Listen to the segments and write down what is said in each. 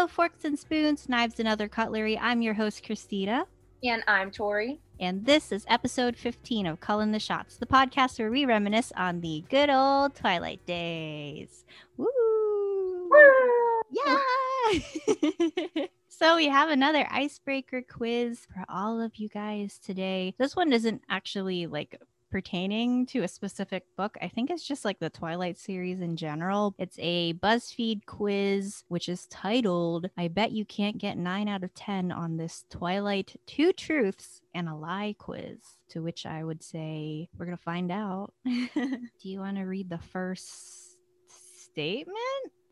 Hello, forks and spoons, knives and other cutlery. I'm your host, Christina. And I'm Tori. And this is episode 15 of Culling the Shots, the podcast where we reminisce on the good old Twilight days. Woo! Woo! Yeah! so we have another icebreaker quiz for all of you guys today. This one isn't actually like pertaining to a specific book. I think it's just like the Twilight series in general. It's a BuzzFeed quiz, which is titled, I Bet You Can't Get 9 out of 10 on this Twilight Two Truths and a Lie quiz. To which I would say, we're going to find out. Do you want to read the first statement?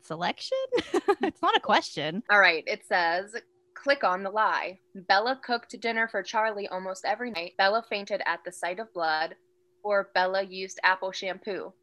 Selection? it's not a question. All right. It says, Click on the lie. Bella cooked dinner for Charlie almost every night. Bella fainted at the sight of blood or Bella used apple shampoo.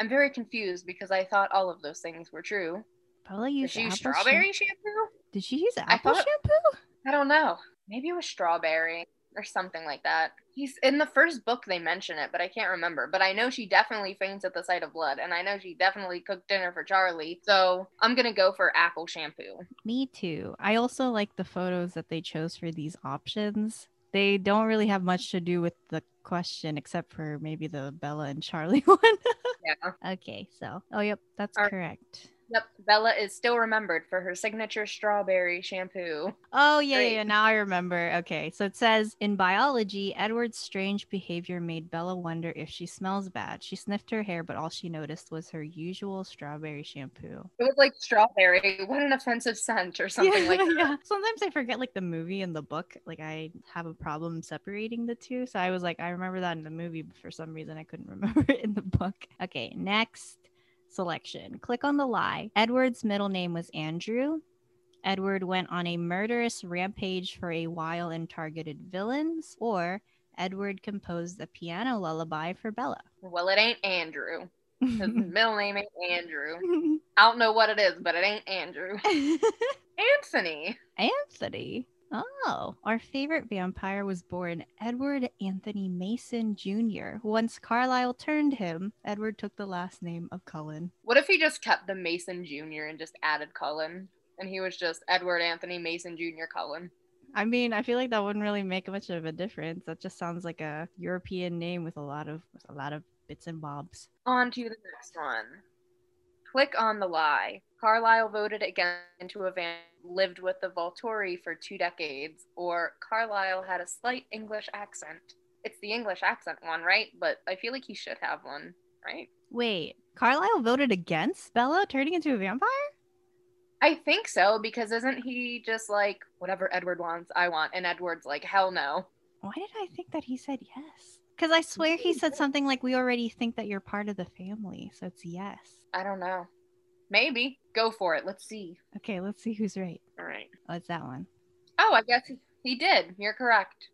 I'm very confused because I thought all of those things were true. Bella used Did she use apple strawberry sham- shampoo? Did she use apple thought- shampoo? I don't know. Maybe it was strawberry or something like that. He's in the first book they mention it, but I can't remember. But I know she definitely faints at the sight of blood, and I know she definitely cooked dinner for Charlie. So I'm gonna go for apple shampoo. Me too. I also like the photos that they chose for these options. They don't really have much to do with the question except for maybe the Bella and Charlie one. Yeah. okay, so oh yep, that's All correct. Yep. Bella is still remembered for her signature strawberry shampoo. Oh yeah, yeah, Great. yeah, now I remember. Okay, so it says in biology, Edward's strange behavior made Bella wonder if she smells bad. She sniffed her hair, but all she noticed was her usual strawberry shampoo. It was like strawberry. What an offensive scent or something yeah, like that. yeah. Sometimes I forget like the movie and the book. Like I have a problem separating the two. So I was like, I remember that in the movie, but for some reason I couldn't remember it in the book. Okay, next selection. Click on the lie. Edward's middle name was Andrew. Edward went on a murderous rampage for a while and targeted villains, or Edward composed a piano lullaby for Bella. Well, it ain't Andrew. His middle name ain't Andrew. I don't know what it is, but it ain't Andrew. Anthony. Anthony. Oh, our favorite vampire was born Edward Anthony Mason Jr. Once Carlisle turned him, Edward took the last name of Cullen. What if he just kept the Mason Jr. and just added Cullen? And he was just Edward Anthony Mason Jr. Cullen. I mean, I feel like that wouldn't really make much of a difference. That just sounds like a European name with a lot of a lot of bits and bobs. On to the next one. Click on the lie. Carlisle voted again into a van, lived with the Volturi for two decades, or Carlisle had a slight English accent. It's the English accent one, right? But I feel like he should have one, right? Wait, Carlisle voted against Bella turning into a vampire? I think so because isn't he just like whatever Edward wants, I want, and Edward's like hell no. Why did I think that he said yes? Because I swear he said something like, "We already think that you're part of the family, so it's yes." I don't know. Maybe go for it. Let's see. Okay, let's see who's right. All right. What's that one? Oh, I guess he, he did. You're correct.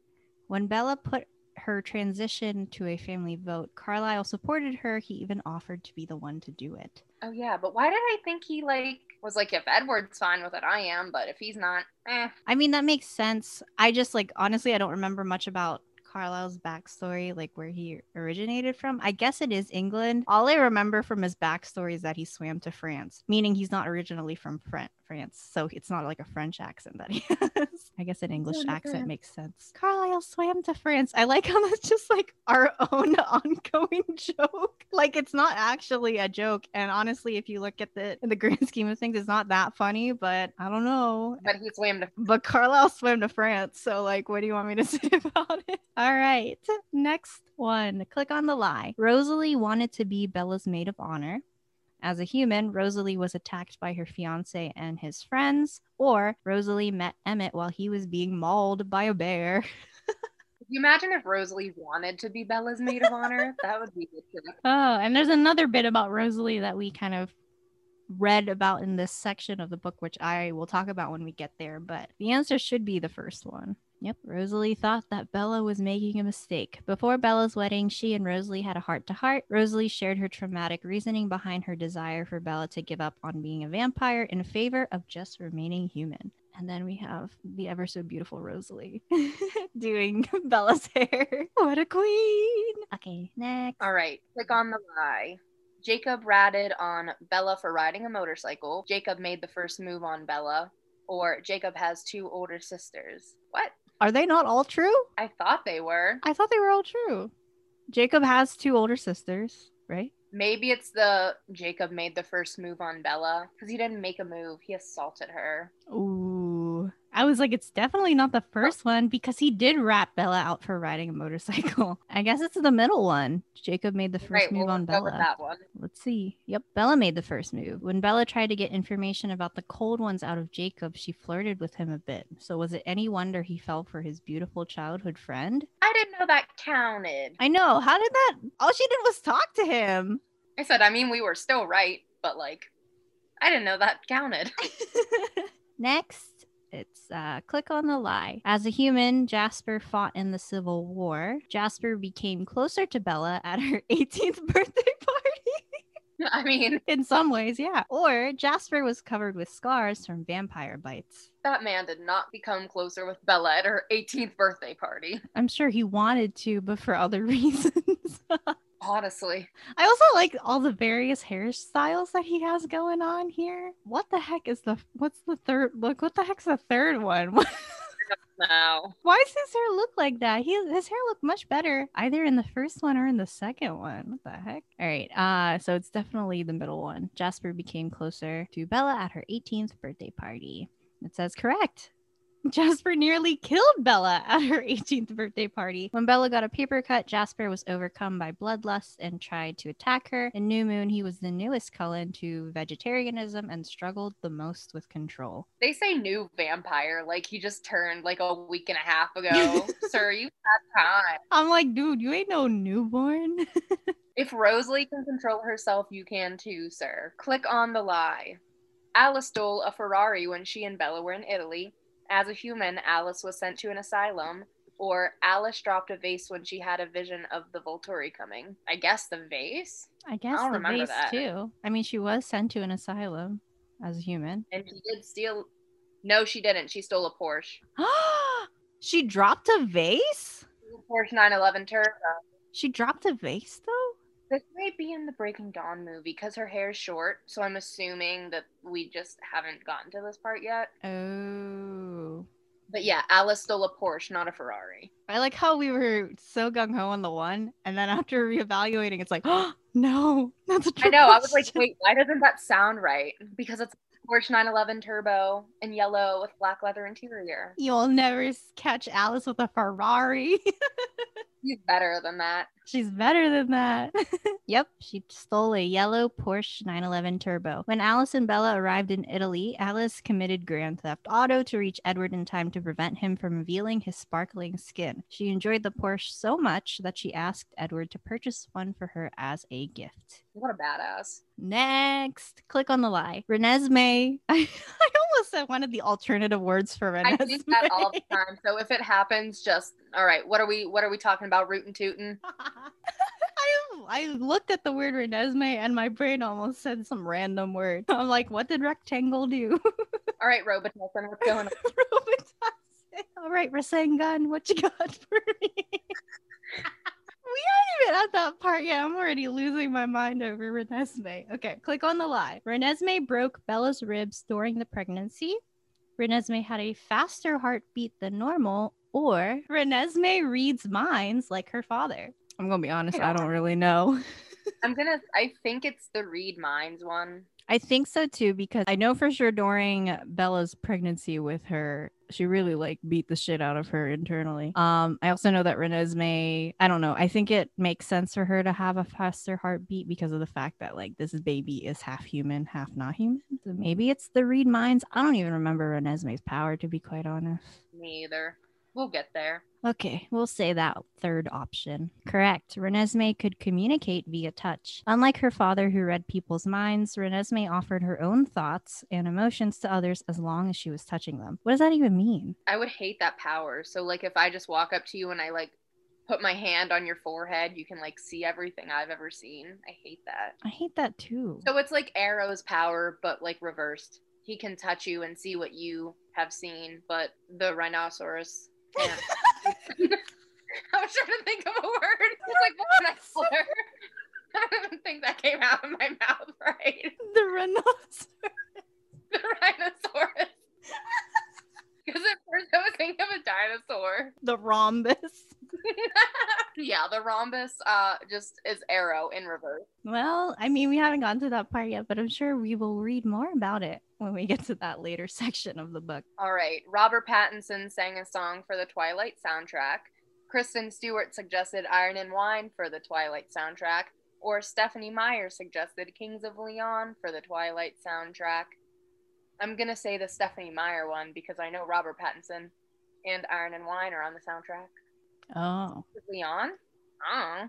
When Bella put her transition to a family vote, Carlisle supported her. He even offered to be the one to do it. Oh yeah, but why did I think he like was like if Edward's fine with it, I am, but if he's not, eh. I mean, that makes sense. I just like honestly, I don't remember much about Carlisle's backstory, like where he originated from. I guess it is England. All I remember from his backstory is that he swam to France, meaning he's not originally from Fran- France. So it's not like a French accent that he has. I guess an English Swam to accent France. makes sense. Carlisle swam to France. I like how that's just like our own ongoing joke. Like it's not actually a joke. And honestly, if you look at the in the grand scheme of things, it's not that funny, but I don't know. But he swam to But Carlisle swam to France. So, like, what do you want me to say about it? All right. Next one. Click on the lie. Rosalie wanted to be Bella's maid of honor. As a human, Rosalie was attacked by her fiance and his friends, or Rosalie met Emmett while he was being mauled by a bear. You imagine if Rosalie wanted to be Bella's maid of honor? That would be good. too. Oh, and there's another bit about Rosalie that we kind of read about in this section of the book, which I will talk about when we get there. But the answer should be the first one. Yep, Rosalie thought that Bella was making a mistake. Before Bella's wedding, she and Rosalie had a heart to heart. Rosalie shared her traumatic reasoning behind her desire for Bella to give up on being a vampire in favor of just remaining human. And then we have the ever so beautiful Rosalie doing Bella's hair. What a queen! Okay, next. All right, click on the lie. Jacob ratted on Bella for riding a motorcycle. Jacob made the first move on Bella. Or Jacob has two older sisters. What? Are they not all true? I thought they were. I thought they were all true. Jacob has two older sisters, right? Maybe it's the Jacob made the first move on Bella because he didn't make a move. He assaulted her. Ooh. I was like, it's definitely not the oh. first one because he did rat Bella out for riding a motorcycle. I guess it's the middle one. Jacob made the first right, move we'll on Bella. that one. Let's see. Yep, Bella made the first move. When Bella tried to get information about the cold ones out of Jacob, she flirted with him a bit. So was it any wonder he fell for his beautiful childhood friend? I didn't know that counted. I know. How did that? All she did was talk to him. I said, I mean, we were still right, but like, I didn't know that counted. Next, it's uh, click on the lie. As a human, Jasper fought in the Civil War. Jasper became closer to Bella at her 18th birthday party. I mean, in some ways, yeah. Or Jasper was covered with scars from vampire bites. that man did not become closer with Bella at her 18th birthday party. I'm sure he wanted to, but for other reasons. Honestly. I also like all the various hairstyles that he has going on here. What the heck is the what's the third look? What the heck's the third one? No. Why does his hair look like that? He his hair looked much better either in the first one or in the second one. What the heck? All right. Uh so it's definitely the middle one. Jasper became closer to Bella at her 18th birthday party. It says correct. Jasper nearly killed Bella at her 18th birthday party. When Bella got a paper cut, Jasper was overcome by bloodlust and tried to attack her. In New Moon, he was the newest Cullen to vegetarianism and struggled the most with control. They say new vampire, like he just turned like a week and a half ago. Sir, you had time. I'm like, dude, you ain't no newborn. If Rosalie can control herself, you can too, sir. Click on the lie. Alice stole a Ferrari when she and Bella were in Italy. As a human, Alice was sent to an asylum. Or Alice dropped a vase when she had a vision of the Volturi coming. I guess the vase? I guess don't the vase that. too. I mean, she was sent to an asylum as a human. And she did steal. No, she didn't. She stole a Porsche. she dropped a vase? Porsche 911 Turbo. She dropped a vase though? This may be in the Breaking Dawn movie because her hair is short, so I'm assuming that we just haven't gotten to this part yet. Oh. But yeah, Alice stole a Porsche, not a Ferrari. I like how we were so gung ho on the one, and then after reevaluating, it's like, oh no, that's a I know. I was like, wait, why doesn't that sound right? Because it's a Porsche 911 Turbo in yellow with black leather interior. You'll never catch Alice with a Ferrari. He's better than that. She's better than that. yep, she stole a yellow Porsche 911 Turbo. When Alice and Bella arrived in Italy, Alice committed Grand Theft Auto to reach Edward in time to prevent him from revealing his sparkling skin. She enjoyed the Porsche so much that she asked Edward to purchase one for her as a gift. What a badass. Next, click on the lie. Renesmee. I, I almost said one of the alternative words for Renesmee. I do that all the time. So if it happens, just all right. What are we? What are we talking about? Rootin' tootin'. I, I looked at the word Renesmee and my brain almost said some random word. I'm like, what did rectangle do? All right, Robitussin, what's going on? Robitussin. All right, Rasengan, what you got for me? we aren't even at that part yet. I'm already losing my mind over Renesmee. Okay, click on the lie. Renesmee broke Bella's ribs during the pregnancy. Renesmee had a faster heartbeat than normal, or Renesmee reads minds like her father. I'm gonna be honest, I don't really know. I'm gonna. I think it's the read minds one. I think so too because I know for sure during Bella's pregnancy with her, she really like beat the shit out of her internally. Um, I also know that Renesmee, I don't know, I think it makes sense for her to have a faster heartbeat because of the fact that like this baby is half human, half not human. So maybe it's the read minds. I don't even remember Renesmee's power to be quite honest. Me either. We'll get there. Okay, we'll say that third option. Correct. Renesmee could communicate via touch. Unlike her father, who read people's minds, Renesmee offered her own thoughts and emotions to others as long as she was touching them. What does that even mean? I would hate that power. So like, if I just walk up to you and I like put my hand on your forehead, you can like see everything I've ever seen. I hate that. I hate that too. So it's like Aro's power, but like reversed. He can touch you and see what you have seen, but the rhinoceros can't. I was trying to think of a word. It's like what can I slur? I don't even think that came out of my mouth right. The rhinoceros. The rhinoceros. Because at first I was thinking of a dinosaur. The rhombus. yeah, the rhombus uh just is Aro in reverse. Well, I mean, we haven't gotten to that part yet, but I'm sure we will read more about it when we get to that later section of the book. All right. Robert Pattinson sang a song for the Twilight soundtrack. Kristen Stewart suggested Iron and Wine for the Twilight soundtrack. Or Stephenie Meyer suggested Kings of Leon for the Twilight soundtrack. I'm going to say the Stephenie Meyer one because I know Robert Pattinson and Iron and Wine are on the soundtrack. Oh. Kings of Leon? Oh.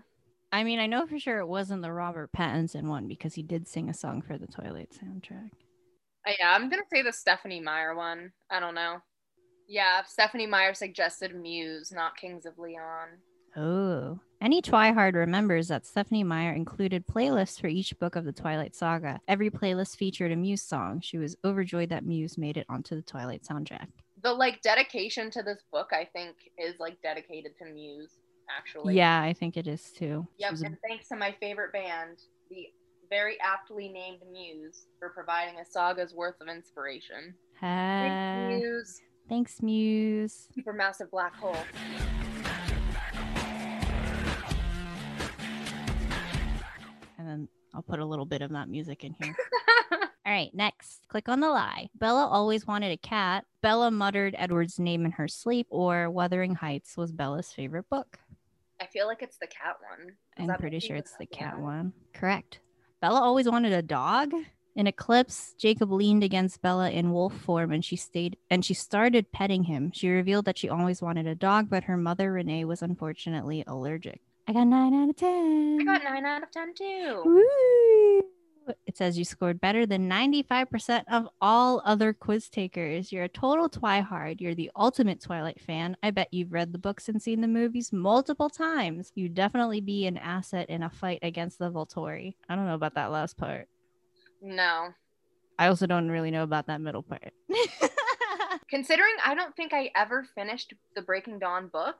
I mean, I know for sure it wasn't the Robert Pattinson one because he did sing a song for the Twilight soundtrack. Uh, yeah, I'm gonna say the Stephenie Meyer one. I don't know. Yeah, Stephenie Meyer suggested Muse, not Kings of Leon. Oh. Any Twihard remembers that Stephenie Meyer included playlists for each book of the Twilight Saga. Every playlist featured a Muse song. She was overjoyed that Muse made it onto the Twilight soundtrack. The like dedication to this book, I think, is like dedicated to Muse. Actually. Yeah, I think it is too. Yep, was a- and thanks to my favorite band, the very aptly named Muse, for providing a saga's worth of inspiration. Ha- Thanks, Muse. Thanks, Muse. Supermassive black hole. And then I'll put a little bit of that music in here. All right, next, click on the lie. Bella always wanted a cat. Bella muttered Edward's name in her sleep, or Wuthering Heights was Bella's favorite book. I feel like it's the cat one. Is I'm pretty sure it's the cat one. Correct. Bella always wanted a dog. In Eclipse, Jacob leaned against Bella in wolf form and she stayed and she started petting him. She revealed that she always wanted a dog, but her mother Renee was unfortunately allergic. I got nine out of ten. I got nine out of ten too. Woo! It says you scored better than 95% of all other quiz takers. You're a total Twihard. You're the ultimate Twilight fan. I bet you've read the books and seen the movies multiple times. You'd definitely be an asset in a fight against the Volturi. I don't know about that last part. No. I also don't really know about that middle part. Considering I don't think I ever finished the Breaking Dawn book.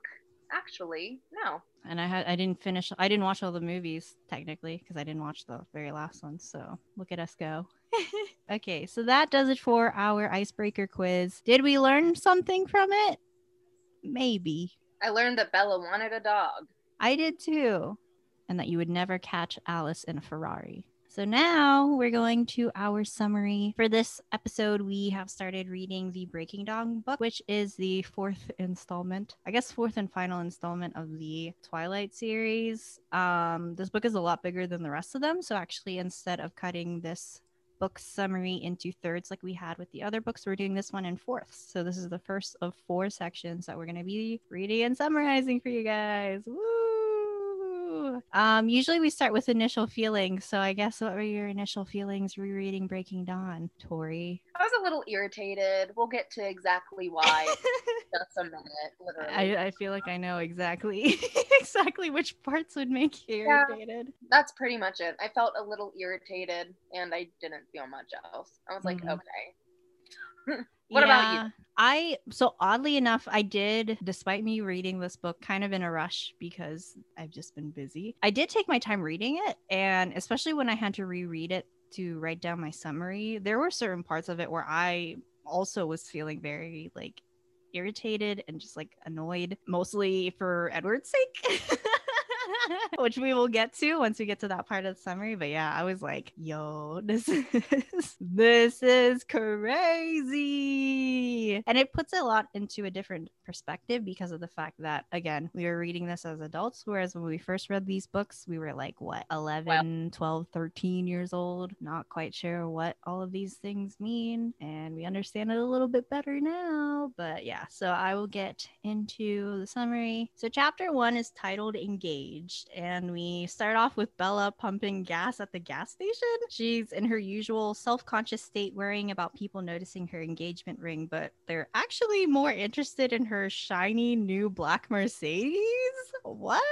Actually, no. and I had I didn't finish I didn't watch all the movies technically because I didn't watch the very last one. So look at us go. okay, so that does it for our icebreaker quiz. Did we learn something from it? Maybe. I learned that Bella wanted a dog. I did too. And that you would never catch Alice in a Ferrari. So now we're going to our summary. For this episode, we have started reading the Breaking Dawn book, which is the fourth installment, I guess, fourth and final installment of the Twilight series. Um, this book is a lot bigger than the rest of them. So actually, instead of cutting this book summary into thirds like we had with the other books, we're doing this one in fourths. So this is the first of four sections that we're going to be reading and summarizing for you guys. Woo! Um, usually we start with initial feelings. So I guess what were your initial feelings rereading Breaking Dawn, Tori? I was a little irritated. We'll get to exactly why in just a minute, literally. I, I feel like I know exactly exactly which parts would make you Yeah. irritated. That's pretty much it. I felt a little irritated and I didn't feel much else. I was like, Mhm. okay. What about you? I so oddly enough, I did, despite me reading this book kind of in a rush because I've just been busy. I did take my time reading it, and especially when I had to reread it to write down my summary, there were certain parts of it where I also was feeling very like irritated and just like annoyed, mostly for Edward's sake. Which we will get to once we get to that part of the summary. But yeah, I was like, yo, this is this is crazy. And it puts a lot into a different perspective because of the fact that again, we were reading this as adults, whereas when we first read these books, we were like what 11, 12, 13 years old, not quite sure what all of these things mean, and we understand it a little bit better now. But yeah, so I will get into the summary. So chapter 1 is titled And we start off with Bella pumping gas at the gas station. She's in her usual self-conscious state worrying about people noticing her engagement ring, but they're actually more interested in her shiny new black Mercedes. What?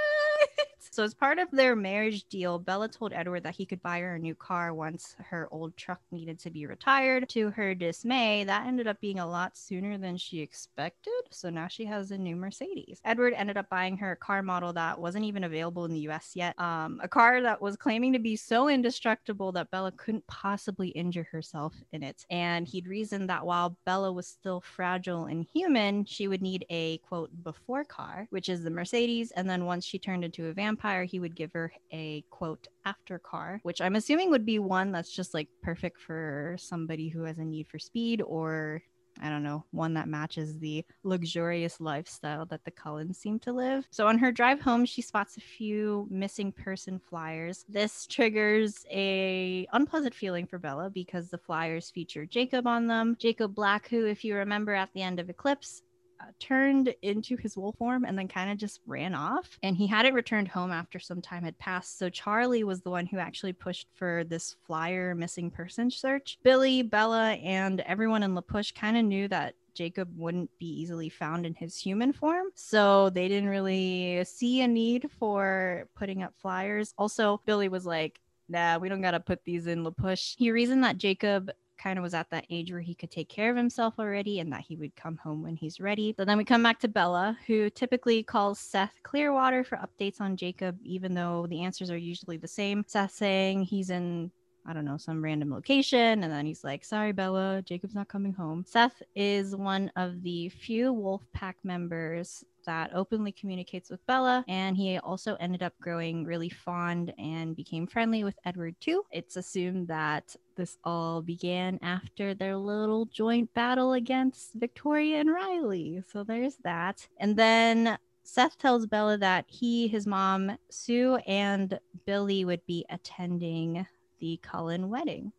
So, as part of their marriage deal, Bella told Edward that he could buy her a new car once her old truck needed to be retired. To her dismay, that ended up being a lot sooner than she expected. So now she has a new Mercedes. Edward ended up buying her a car model that wasn't even available in the US yet. Um, a car that was claiming to be so indestructible that Bella couldn't possibly injure herself in it. And he'd reasoned that while Bella was still fragile and human, she would need a quote before car, which is the Mercedes. And then once she turned into a vampire, he would give her a quote after car, which I'm assuming would be one that's just like perfect for somebody who has a need for speed or I don't know, one that matches the luxurious lifestyle that the Cullens seem to live. So on her drive home, she spots a few missing person flyers. This triggers a unpleasant feeling for Bella because the flyers feature Jacob on them. Jacob Black, who, if you remember at the end of Eclipse, Uh, turned into his wolf form and then kind of just ran off. And he hadn't returned home after some time had passed. So Charlie was the one who actually pushed for this flyer missing person search. Billy, Bella, and everyone in La Push kind of knew that Jacob wouldn't be easily found in his human form. So they didn't really see a need for putting up flyers. Also, Billy was like, nah, we don't got to put these in La Push. He reasoned that Jacob kind of was at that age where he could take care of himself already and that he would come home when he's ready. So then we come back to Bella, who typically calls Seth Clearwater for updates on Jacob, even though the answers are usually the same. Seth saying he's in I don't know, some random location. And then he's like, sorry, Bella, Jacob's not coming home. Seth is one of the few Wolf Pack members that openly communicates with Bella, and he also ended up growing really fond and became friendly with Edward too. It's assumed that this all began after their little joint battle against Victoria and Riley. So there's that. And then Seth tells Bella that he, his mom, Sue, and Billy would be attending the Cullen wedding.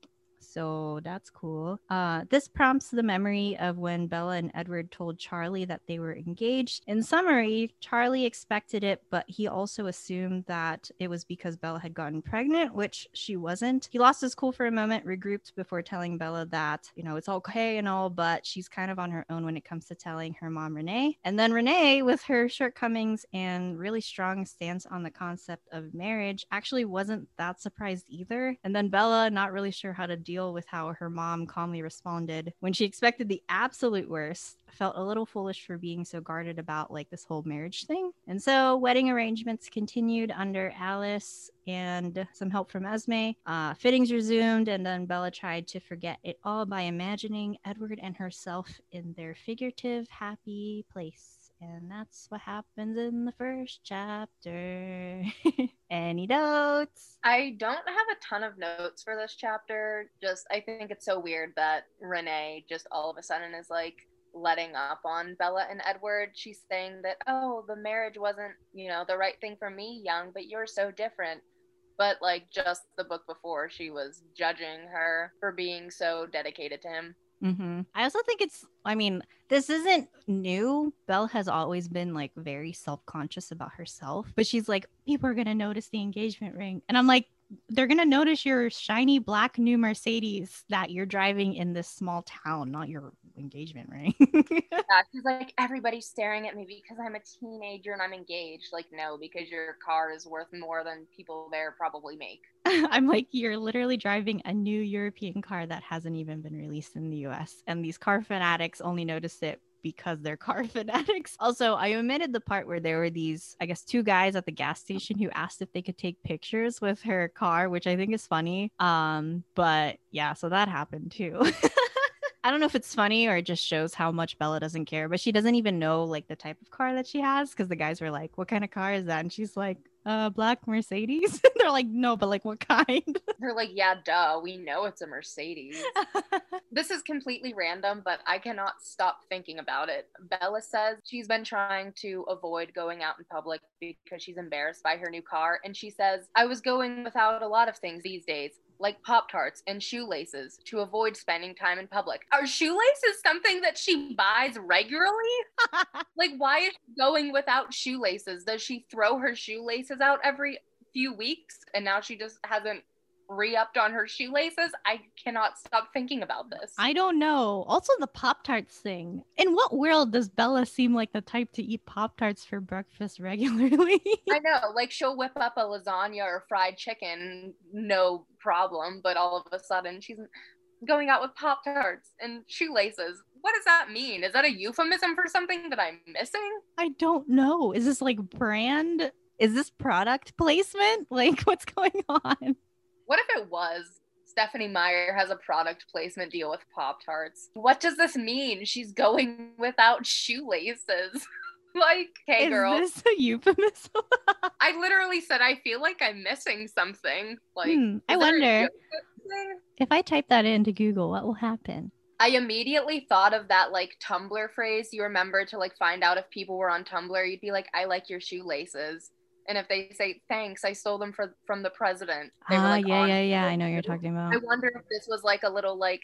So that's cool. Uh, this prompts the memory of when Bella and Edward told Charlie that they were engaged. In summary, Charlie expected it, but he also assumed that it was because Bella had gotten pregnant, which she wasn't. He lost his cool for a moment, regrouped before telling Bella that, you know, it's okay and all, but she's kind of on her own when it comes to telling her mom, Renee. And then Renee, with her shortcomings and really strong stance on the concept of marriage, actually wasn't that surprised either. And then Bella, not really sure how to deal with how her mom calmly responded when she expected the absolute worst, felt a little foolish for being so guarded about like this whole marriage thing. And so wedding arrangements continued under Alice and some help from Esme. Uh, fittings resumed, and then Bella tried to forget it all by imagining Edward and herself in their figurative happy place. And that's what happens in the first chapter. Any notes? I don't have a ton of notes for this chapter. Just, I think it's so weird that Renee just all of a sudden is like, letting up on Bella and Edward. She's saying that, oh, the marriage wasn't, you know, the right thing for me, young, but you're so different. But like just the book before, she was judging her for being so dedicated to him. Mm-hmm. I also think it's, I mean, this isn't new. Belle has always been like very self conscious about herself, but she's like, people are going to notice the engagement ring. And I'm like, they're going to notice your shiny black new Mercedes that you're driving in this small town, not your engagement ring. yeah, she's like, everybody's staring at me because I'm a teenager and I'm engaged. Like, no, because your car is worth more than people there probably make. I'm like, you're literally driving a new European car that hasn't even been released in the US. And these car fanatics only notice it because they're car fanatics. Also, I omitted the part where there were these, I guess, two guys at the gas station who asked if they could take pictures with her car, which I think is funny. Um, but yeah, so that happened too. I don't know if it's funny or it just shows how much Bella doesn't care, but she doesn't even know like the type of car that she has because the guys were like, "What kind of car is that?" And she's like, "Uh, black Mercedes." They're like, "No, but like what kind?" They're like, "Yeah, duh, we know it's a Mercedes." this is completely random, but I cannot stop thinking about it. Bella says she's been trying to avoid going out in public because she's embarrassed by her new car, and she says, "I was going without a lot of things these days like Pop Tarts and shoelaces to avoid spending time in public. Are shoelaces something that she buys regularly? like, why is she going without shoelaces? Does she throw her shoelaces out every few weeks and now she just hasn't re-upped on her shoelaces. I cannot stop thinking about this. I don't know. Also, the Pop Tarts thing. In what world does Bella seem like the type to eat Pop Tarts for breakfast regularly? I know, like she'll whip up a lasagna or fried chicken, no problem. But all of a sudden, she's going out with Pop Tarts and shoelaces. What does that mean? Is that a euphemism for something that I'm missing? I don't know. Is this like brand? Is this product placement? Like, what's going on? What if it was? Stephenie Meyer has a product placement deal with Pop Tarts. What does this mean? She's going without shoelaces. like, hey, Is girl. this a euphemism? I literally said I feel like I'm missing something. Like, Hmm, I is wonder. if I type that into Google, what will happen? I immediately thought of that like Tumblr phrase you remember to like find out if people were on Tumblr. You'd be like, "I like your shoelaces," and if they say, "Thanks, I stole them for from the president," they were Ah, like, yeah, yeah, yeah. I know you're talking about. I wonder if this was like a little like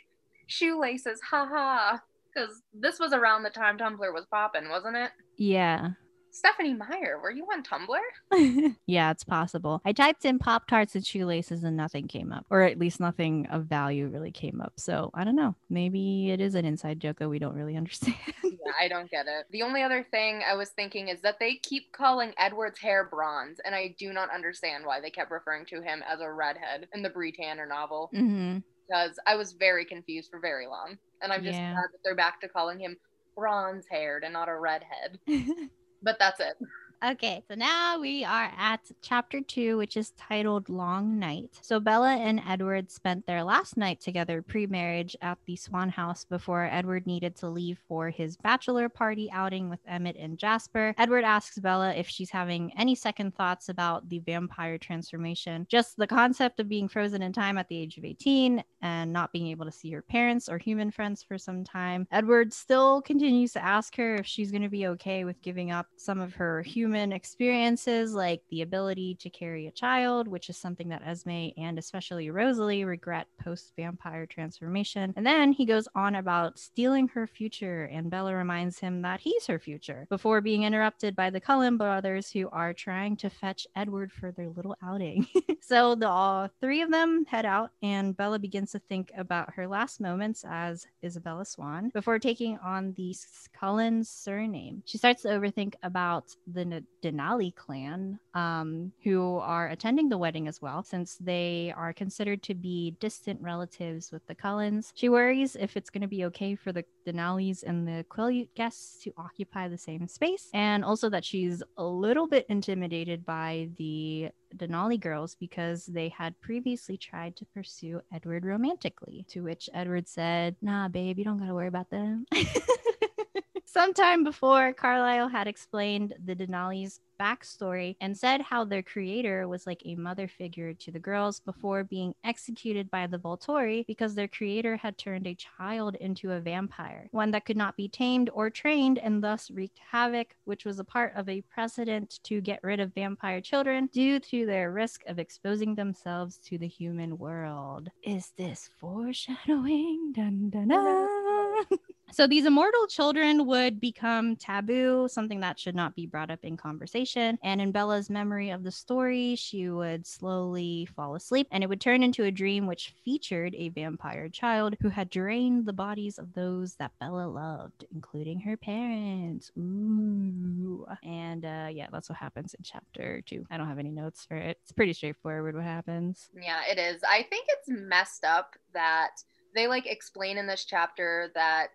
shoelaces, haha, because this was around the time Tumblr was popping, wasn't it? Yeah. Stephenie Meyer, were you on Tumblr? yeah, it's possible. I typed in Pop Tarts and shoelaces and nothing came up, or at least nothing of value really came up. So I don't know. Maybe it is an inside joke that we don't really understand. yeah, I don't get it. The only other thing I was thinking is that they keep calling Edward's hair bronze, and I do not understand why they kept referring to him as a redhead in the Bree Tanner novel hmm because I was very confused for very long. And I'm just Yeah. glad that they're back to calling him bronze haired and not a redhead. But that's it. Okay, so now we are at chapter two, which is titled Long Night. So Bella and Edward spent their last night together pre marriage at the Swan House before Edward needed to leave for his bachelor party outing with Emmett and Jasper. Edward asks Bella if she's having any second thoughts about the vampire transformation, just the concept of being frozen in time at the age of 18 and not being able to see her parents or human friends for some time. Edward still continues to ask her if she's going to be okay with giving up some of her human experiences, like the ability to carry a child, which is something that Esme and especially Rosalie regret post vampire transformation. And then he goes on about stealing her future, and Bella reminds him that he's her future before being interrupted by the Cullen brothers who are trying to fetch Edward for their little outing. so the all three of them head out, and Bella begins to think about her last moments as Isabella Swan before taking on the Cullen surname. She starts to overthink about the Denali clan, um, who are attending the wedding as well, since they are considered to be distant relatives with the Cullens. She worries if it's going to be okay for the Denalis and the Quileute guests to occupy the same space, and also that she's a little bit intimidated by the Denali girls because they had previously tried to pursue Edward romantically. To which Edward said, Nah, babe, you don't gotta worry about them. Sometime before, Carlisle had explained the Denali's backstory and said how their creator was like a mother figure to the girls before being executed by the Volturi because their creator had turned a child into a vampire, one that could not be tamed or trained and thus wreaked havoc, which was a part of a precedent to get rid of vampire children due to their risk of exposing themselves to the human world. Is this foreshadowing? Dun, dun, dun. So these immortal children would become taboo, something that should not be brought up in conversation. And in Bella's memory of the story, she would slowly fall asleep and it would turn into a dream which featured a vampire child who had drained the bodies of those that Bella loved, including her parents. Ooh. And uh, yeah, that's what happens in chapter two. I don't have any notes for it. It's pretty straightforward what happens. Yeah, it is. I think it's messed up that they like explain in this chapter that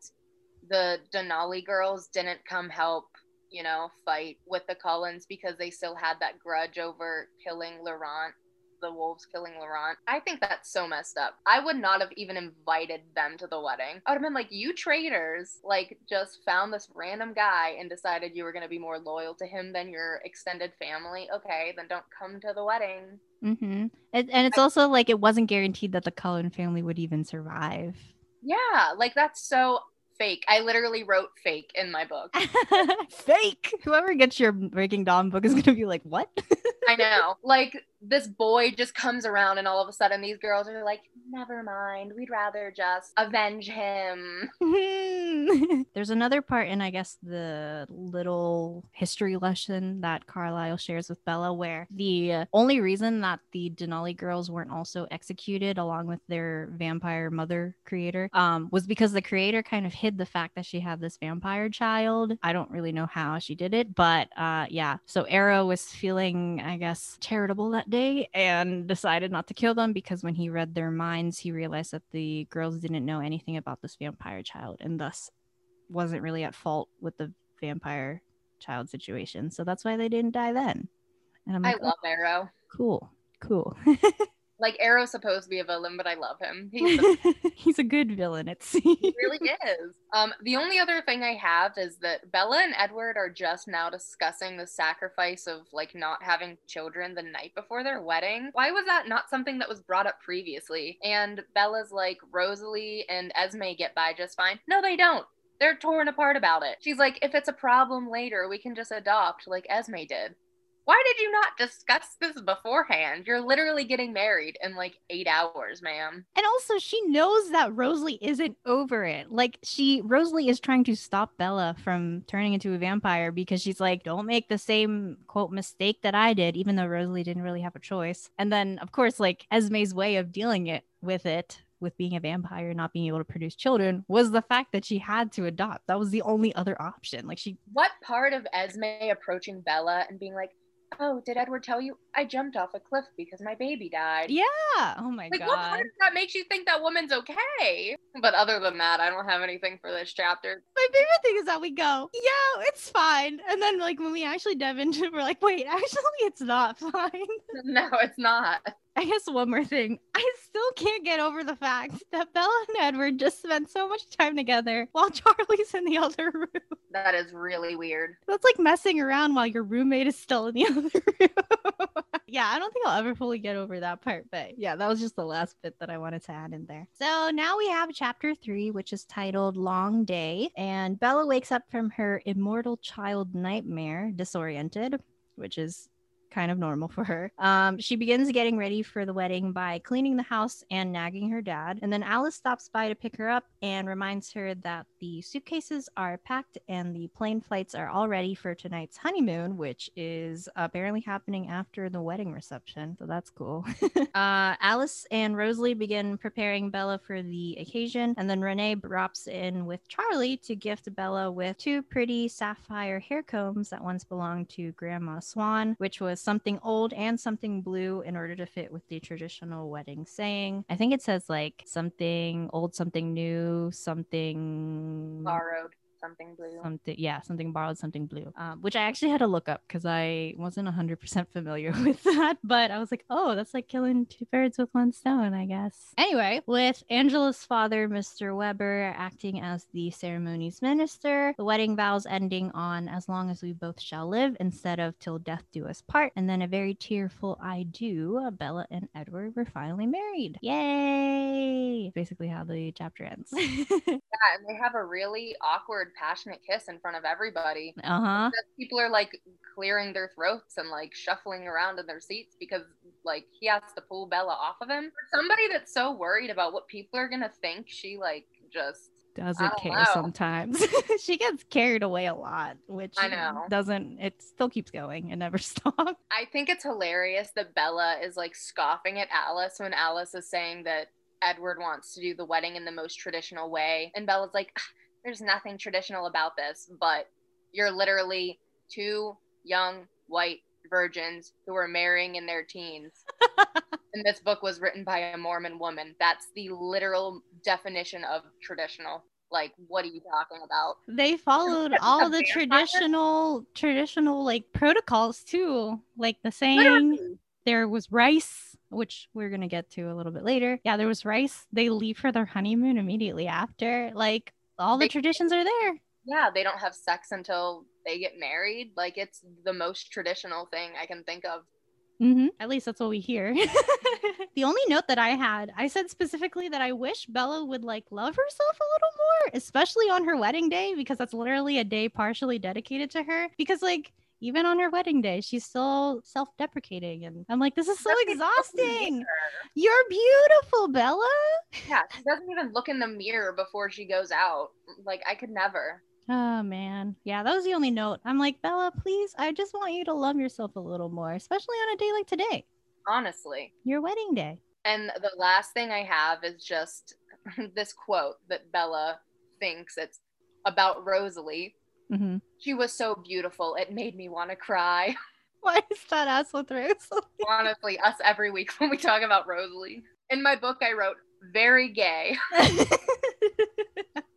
the Denali girls didn't come help, you know, fight with the Cullens because they still had that grudge over killing Laurent, the wolves killing Laurent. I think that's so messed up. I would not have even invited them to the wedding. I would have been like, you traitors, like just found this random guy and decided you were going to be more loyal to him than your extended family. Okay, then don't come to the wedding. Mm-hmm. And, and it's also like it wasn't guaranteed that the Cullen family would even survive. Yeah, like that's so fake. I literally wrote fake in my book. Fake. Whoever gets your Breaking Dawn book is gonna be like, what? I know. Like this boy just comes around and all of a sudden these girls are like, never mind, we'd rather just avenge him. There's another part in, I guess, the little history lesson that Carlisle shares with Bella where the only reason that the Denali girls weren't also executed along with their vampire mother creator um, was because the creator kind of hid the fact that she had this vampire child. I don't really know how she did it, but uh, yeah. So Aro was feeling, I guess, charitable that day and decided not to kill them because when he read their minds, he realized that the girls didn't know anything about this vampire child and thus wasn't really at fault with the vampire child situation. So that's why they didn't die then. And I'm like, I love oh, Aro. Cool. Cool. like Aro's supposed to be a villain, but I love him. He's, the- He's a good villain, it seems. He really is. Um, the only other thing I have is that Bella and Edward are just now discussing the sacrifice of like not having children the night before their wedding. Why was that not something that was brought up previously? And Bella's like, Rosalie and Esme get by just fine. No, they don't. They're torn apart about it. She's like, if it's a problem later, we can just adopt like Esme did why did you not discuss this beforehand? You're literally getting married in like eight hours, ma'am. And also, she knows that Rosalie isn't over it. Like, she, Rosalie is trying to stop Bella from turning into a vampire because she's like, don't make the same quote mistake that I did, even though Rosalie didn't really have a choice. And then, of course, like Esme's way of dealing it with it with being a vampire not being able to produce children was the fact that she had to adopt. That was the only other option. Like she What part of Esme approaching Bella and being like, Oh, did Edward tell you? I jumped off a cliff because my baby died. Yeah. Oh my like, god. What part of that makes you think that woman's okay? But other than that, I don't have anything for this chapter. My favorite thing is that we go, yeah, it's fine. And then like when we actually dive into it, we're like, wait, actually it's not fine. no, it's not. I guess one more thing. I still can't get over the fact that Bella and Edward just spent so much time together while Charlie's in the other room. That is really weird. That's like messing around while your roommate is still in the other room. yeah, I don't think I'll ever fully get over that part, but yeah, that was just the last bit that I wanted to add in there. So now we have chapter three, which is titled Long Day, and Bella wakes up from her immortal child nightmare, disoriented, which is kind of normal for her. Um, she begins getting ready for the wedding by cleaning the house and nagging her dad. And then Alice stops by to pick her up and reminds her that the suitcases are packed and the plane flights are all ready for tonight's honeymoon, which is apparently happening after the wedding reception. So that's cool. uh, Alice and Rosalie begin preparing Bella for the occasion. And then Renee drops in with Charlie to gift Bella with two pretty sapphire hair combs that once belonged to Grandma Swan, which was something old and something blue in order to fit with the traditional wedding saying. I think it says like something old, something new, something borrowed something blue. Something, yeah, something borrowed, something blue. Um, which I actually had to look up because I wasn't hundred percent familiar with that. But I was like, oh, that's like killing two birds with one stone, I guess. Anyway, with Angela's father, Mr. Weber, acting as the ceremony's minister, the wedding vows ending on "As long as we both shall live" instead of "Till death do us part," and then a very tearful "I do." Bella and Edward were finally married. Yay! Basically, how the chapter ends. yeah, and they have a really awkward passionate kiss in front of everybody. Uh huh. People are like clearing their throats and like shuffling around in their seats because like he has to pull Bella off of him. For somebody that's so worried about what people are gonna think, she like just doesn't care know. sometimes. she gets carried away a lot, which I know doesn't. It still keeps going. It never stops. I think it's hilarious that Bella is like scoffing at Alice when Alice is saying that Edward wants to do the wedding in the most traditional way, and Bella's like, there's nothing traditional about this, but you're literally two young white virgins who are marrying in their teens. and this book was written by a Mormon woman. That's the literal definition of traditional. Like, what are you talking about? They followed all the traditional, traditional like protocols too. Like the saying, Literally. there was rice, which we're gonna get to a little bit later. Yeah, there was rice. They leave for their honeymoon immediately after. Like, all the they, traditions are there. Yeah, they don't have sex until they get married. Like it's the most traditional thing I can think of. Mm-hmm. At least that's what we hear. the only note that I had, I said specifically that I wish Bella would like love herself a little more, especially on her wedding day, because that's literally a day partially dedicated to her. Because, like, even on her wedding day, she's still self deprecating. And I'm like, this is so Doesn't even look in the exhausting. You're beautiful, Bella. Yeah, she doesn't even look in the mirror before she goes out. Like I could never. Oh man. Yeah, that was the only note. I'm like, Bella, please, I just want you to love yourself a little more, especially on a day like today, Honestly. your wedding day. And the last thing I have is just this quote that Bella thinks it's about Rosalie. Hmm She was so beautiful, it made me want to cry. Why is that ass with Rosalie? Honestly, us every week when we talk about Rosalie. In my book, I wrote, very gay.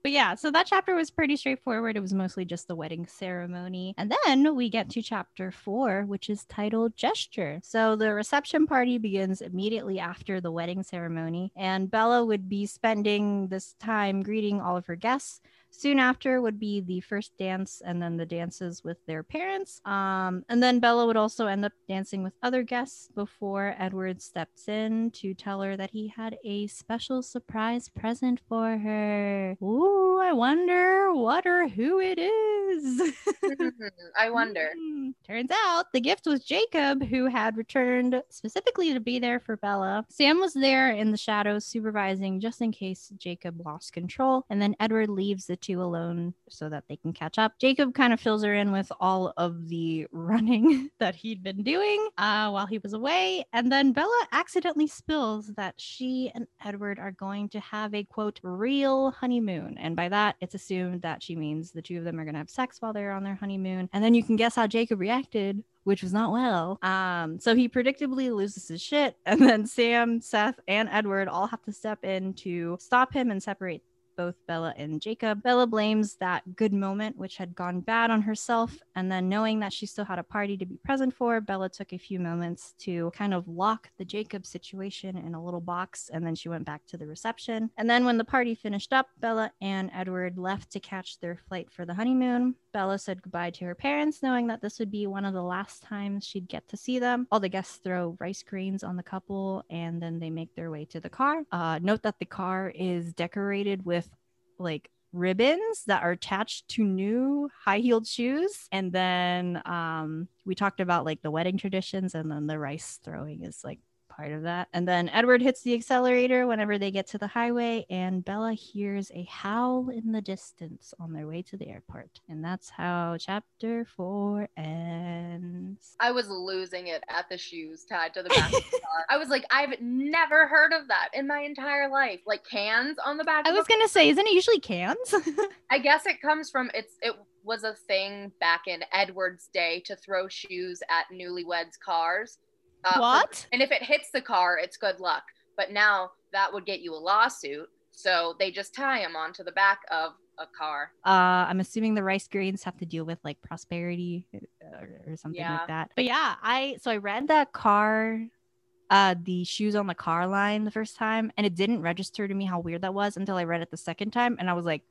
but yeah, so that chapter was pretty straightforward. It was mostly just the wedding ceremony. And then we get to chapter four, which is titled Gesture. So the reception party begins immediately after the wedding ceremony, and Bella would be spending this time greeting all of her guests. Soon after would be the first dance and then the dances with their parents. Um, and then Bella would also end up dancing with other guests before Edward steps in to tell her that he had a special surprise present for her. Ooh, I wonder what or who it is. I wonder. Hmm. Turns out the gift was Jacob, who had returned specifically to be there for Bella. Sam was there in the shadows supervising just in case Jacob lost control, and then Edward leaves the two alone so that they can catch up. Jacob kind of fills her in with all of the running that he'd been doing uh, while he was away, and then Bella accidentally spills that she and Edward are going to have a quote real honeymoon, and by that it's assumed that she means the two of them are going to have sex while they're on their honeymoon, and then you can guess how Jacob reacted which was not well. Um, so he predictably loses his shit, and then Sam, Seth, and Edward all have to step in to stop him and separate both Bella and Jacob. Bella blames that good moment, which had gone bad, on herself, and then knowing that she still had a party to be present for, Bella took a few moments to kind of lock the Jacob situation in a little box, and then she went back to the reception. And then when the party finished up, Bella and Edward left to catch their flight for the honeymoon. Bella said goodbye to her parents, knowing that this would be one of the last times she'd get to see them. All the guests throw rice grains on the couple, and then they make their way to the car. Uh, note that the car is decorated with like ribbons that are attached to new high-heeled shoes and then um we talked about like the wedding traditions and then the rice throwing is like part of that and then edward hits the accelerator whenever they get to the highway and bella hears a howl in the distance on their way to the airport and that's how chapter four ends I was losing it at the shoes tied to the back of the car. I was like, I've never heard of that in my entire life. Like cans on the back. i was gonna say isn't it usually cans I guess it comes from it's it was a thing back in Edward's day to throw shoes at newlyweds cars. Uh, what and if it hits the car, it's good luck. But now that would get you a lawsuit, so they just tie them onto the back of a car. uh i'm assuming the rice grains have to deal with like prosperity or, or something Yeah. like that but yeah i so i read that car uh the shoes on the car line the first time and it didn't register to me how weird that was until i read it the second time and i was like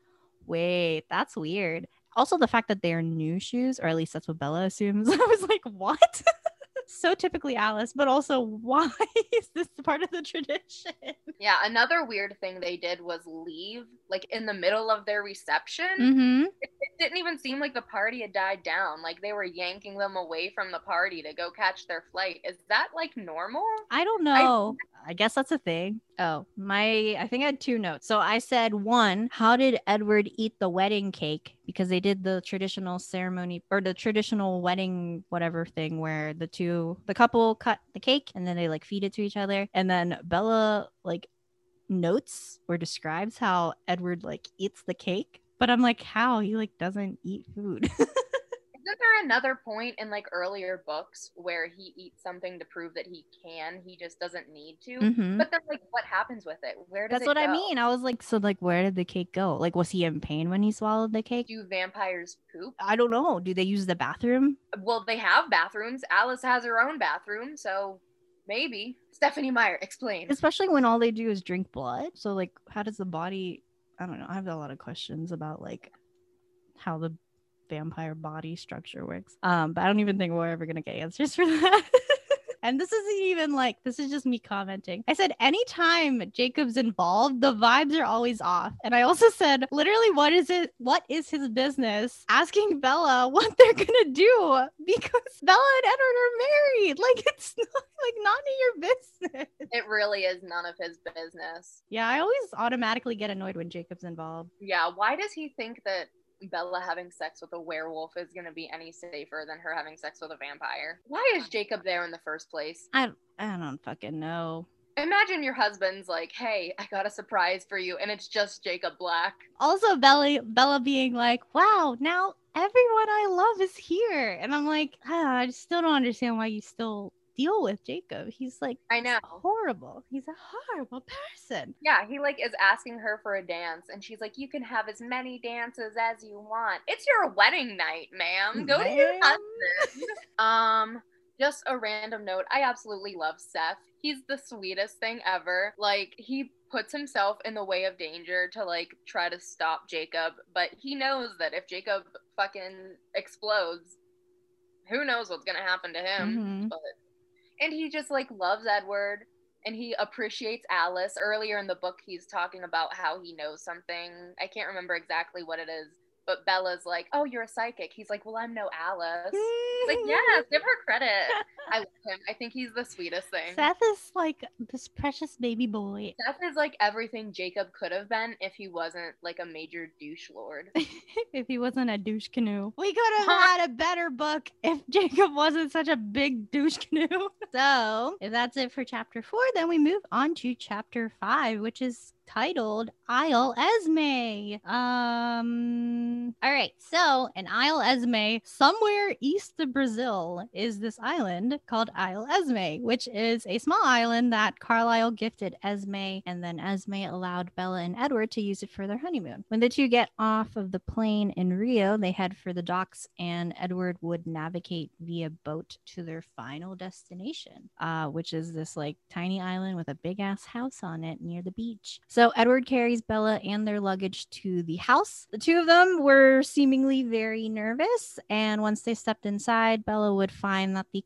wait that's weird also the fact that they are new shoes or at least that's what bella assumes i was like what so typically alice but also why is this part of the tradition Yeah, another weird thing they did was leave like in the middle of their reception. mm-hmm It, it didn't even seem like the party had died down. Like they were yanking them away from the party to go catch their flight. Is that like normal? I don't know. I, guess that's a thing. Oh, my, I think I had two notes. So I said, one, how did Edward eat the wedding cake? Because they did the traditional ceremony or the traditional wedding, whatever thing where the two, the couple cut the cake and then they like feed it to each other. And then Bella like notes or describes how Edward like eats the cake. But I'm like, how? He like doesn't eat food. Isn't there another point in like earlier books where he eats something to prove that he can? He just doesn't need to. Mhm. But then, like, what happens with it? Where does That's what I mean. I was like, so like, where did the cake go? Like, was he in pain when he swallowed the cake? Do vampires poop? I don't know. Do they use the bathroom? Well, they have bathrooms. Alice has her own bathroom, so maybe. Stephenie Meyer, explain. Especially when all they do is drink blood. So like how does the body I don't know. I have a lot of questions about like how the vampire body structure works. Um, but I don't even think we're ever gonna get answers for that. and this isn't even like this is just me commenting. I said anytime Jacob's involved, the vibes are always off. And I also said, literally, what is it? What is his business? Asking Bella what they're gonna do because Bella and Edward are married. Like it's not like not in your business. It really is none of his business. Yeah, I always automatically get annoyed when Jacob's involved. Yeah, why does he think that Bella having sex with a werewolf is going to be any safer than her having sex with a vampire. Why is Jacob there in the first place? I I don't fucking know. Imagine your husband's like, "Hey, I got a surprise for you," and it's just Jacob Black. Also, Bella Bella being like, "Wow, now everyone I love is here," and I'm like, ah, I still don't understand why you still deal with Jacob. He's like, I know, horrible. He's a horrible person. Yeah, he like is asking her for a dance, and she's like, "You can have as many dances as you want. It's your wedding night, ma'am. Go to your husband." um, just a random note. I absolutely love Seth. He's the sweetest thing ever. Like he puts himself in the way of danger to like try to stop Jacob, but he knows that if Jacob fucking explodes, who knows what's gonna happen to him. Mm-hmm. But and he just like loves Edward and he appreciates Alice. Earlier in the book, he's talking about how he knows something. I can't remember exactly what it is, but Bella's like, "Oh, you're a psychic." He's like, "Well, I'm no Alice." like, yes, give her credit. I love him. I think he's the sweetest thing. Seth is like this precious baby boy. Seth is like everything Jacob could have been if he wasn't like a major douche lord. if he wasn't a douche canoe, we could have had a better book if Jacob wasn't such a big douche canoe. so, if that's it for chapter four, then we move on to chapter five, which is titled Isle Esme. Um, all right, so in Isle Esme, somewhere east of Brazil, is this island called Isle Esme, which is a small island that Carlisle gifted Esme, and then Esme allowed Bella and Edward to use it for their honeymoon. When the two get off of the plane in Rio, they head for the docks, and Edward would navigate via boat to their final destination, uh, which is this like tiny island with a big ass house on it near the beach. So Edward carries Bella and their luggage to the house. The two of them were seemingly very nervous, and once they stepped inside, Bella would find that the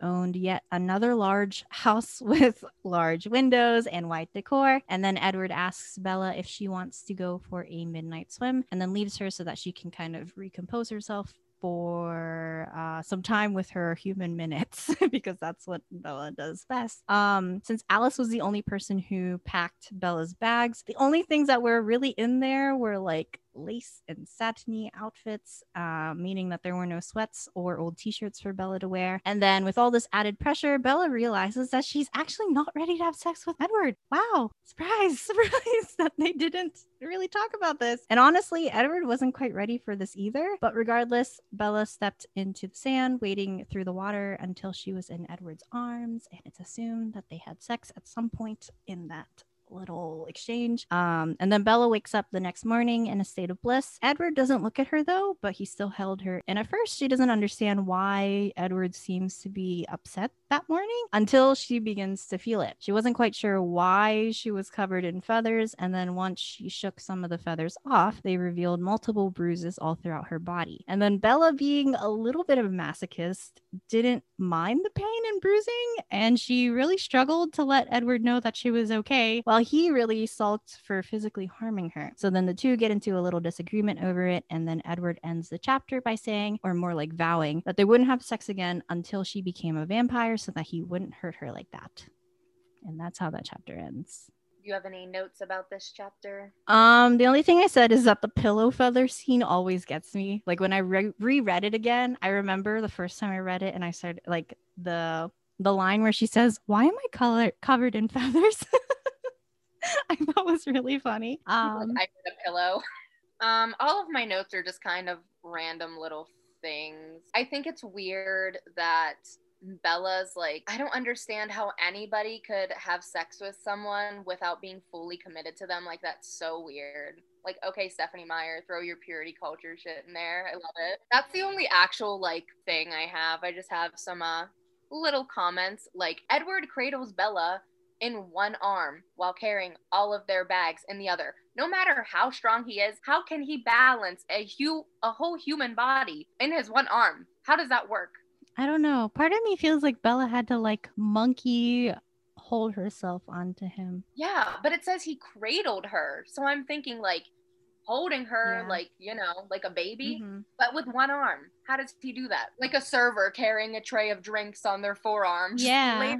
Owned yet another large house with large windows and white decor. And then Edward asks Bella if she wants to go for a midnight swim and then leaves her so that she can kind of recompose herself for uh, some time with her human minutes because that's what Bella does best. Um, since Alice was the only person who packed Bella's bags, the only things that were really in there were like lace and satiny outfits, uh, meaning that there were no sweats or old t shirts for Bella to wear. And then, with all this added pressure, Bella realizes that she's actually not ready to have sex with Edward. Wow, surprise, surprise that they didn't really talk about this. And honestly, Edward wasn't quite ready for this either. But regardless, Bella stepped into the sand, wading through the water until she was in Edward's arms. And it's assumed that they had sex at some point in that little exchange. Um, and then Bella wakes up the next morning in a state of bliss. Edward doesn't look at her though, but he still held her. And at first, she doesn't understand why Edward seems to be upset that morning until she begins to feel it. She wasn't quite sure why she was covered in feathers. And then once she shook some of the feathers off, they revealed multiple bruises all throughout her body. And then Bella, being a little bit of a masochist, didn't mind the pain and bruising. And she really struggled to let Edward know that she was okay while he really sulked for physically harming her. So then the two get into a little disagreement over it, and then Edward ends the chapter by saying, or more like vowing, that they wouldn't have sex again until she became a vampire so that he wouldn't hurt her like that. And that's how that chapter ends. Do you have any notes about this chapter? Um, the only thing I said is that the pillow feather scene always gets me. Like when I re- reread it again, I remember the first time I read it, and I started like the the line where she says, "Why am I color- covered in feathers?" I thought was really funny. Um, I get a pillow. Um, all of my notes are just kind of random little things. I think it's weird that Bella's like, I don't understand how anybody could have sex with someone without being fully committed to them. Like, that's so weird. Like, okay, Stephenie Meyer, throw your purity culture shit in there. I love it. That's the only actual, like, thing I have. I just have some, uh, little comments. Like, Edward cradles Bella in one arm while carrying all of their bags in the other. No matter how strong he is, how can he balance a hu- a whole human body in his one arm? How does that work? I don't know. Part of me feels like Bella had to like monkey hold herself onto him. Yeah, but it says he cradled her. So I'm thinking like holding her Yeah. like, you know, like a baby, Mhm. but with one arm. How does he do that? Like a server carrying a tray of drinks on their forearm. Yeah.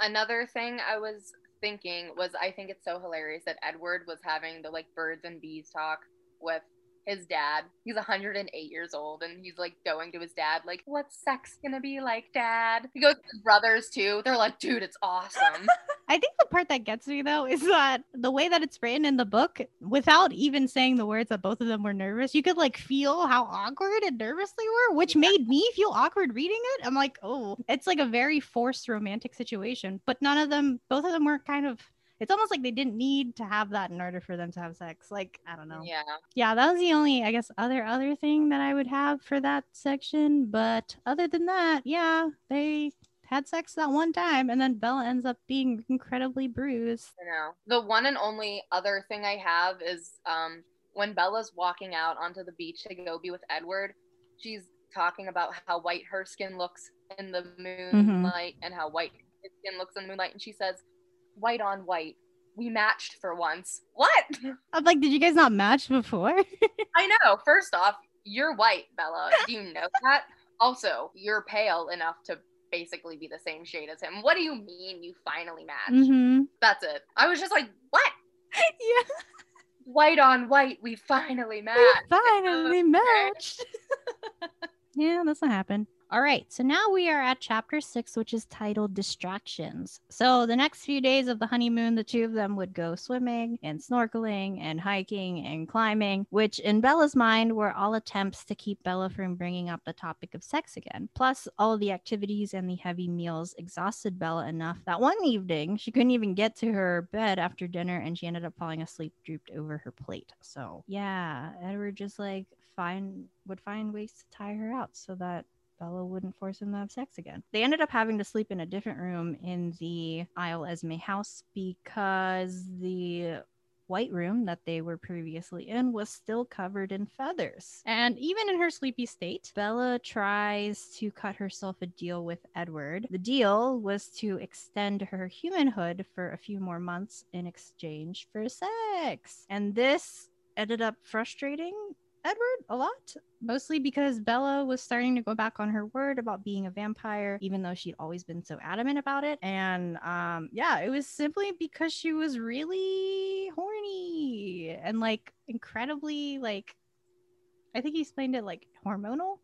Another thing I was thinking was I think it's so hilarious that Edward was having the like birds and bees talk with his dad. He's 108 years old and he's like going to his dad like, "What's sex gonna be like, dad?" He goes to his brothers too. They're like, "Dude, it's awesome." I think the part that gets me though is that the way that it's written in the book, without even saying the words that both of them were nervous, you could like feel how awkward and nervous they were, which made me feel awkward reading it. I'm like, oh, it's like a very forced romantic situation, but none of them, both of them were kind of. It's almost like they didn't need to have that in order for them to have sex. Like, I don't know. yeah. yeah that was the only i guess other other thing that i would have for that section but other than that yeah they had sex that one time and then bella ends up being incredibly bruised I know. The one and only other thing I have is um, when Bella's walking out onto the beach to go be with Edward, she's talking about how white her skin looks in the moonlight and how white his skin looks in the moonlight. And she says, white on white. We matched for once. What? i'm like did you guys not match before I know. First off, you're white, Bella. Do you know that? Also, you're pale enough to basically be the same shade as him. What do you mean you finally matched? mm-hmm. That's it. I was just like, what? yeah white on white, we finally matched. we finally matched yeah that's what happened all right so now we are at chapter six which is titled distractions. So the next few days of the honeymoon the two of them would go swimming and snorkeling and hiking and climbing which in bella's mind were all attempts to keep bella from bringing up the topic of sex again. Plus all the activities and the heavy meals exhausted bella enough that one evening she couldn't even get to her bed after dinner and she ended up falling asleep drooped over her plate. So yeah edward just like find would find ways to tie her out so that Bella wouldn't force him to have sex again. They ended up having to sleep in a different room in the Isle Esme house because the white room that they were previously in was still covered in feathers. And even in her sleepy state, Bella tries to cut herself a deal with Edward. The deal was to extend her humanhood for a few more months in exchange for sex. And this ended up frustrating Edward a lot, mostly because Bella was starting to go back on her word about being a vampire, even though she'd always been so adamant about it. And um, yeah, it was simply because she was really horny and like incredibly like I think he explained it like hormonal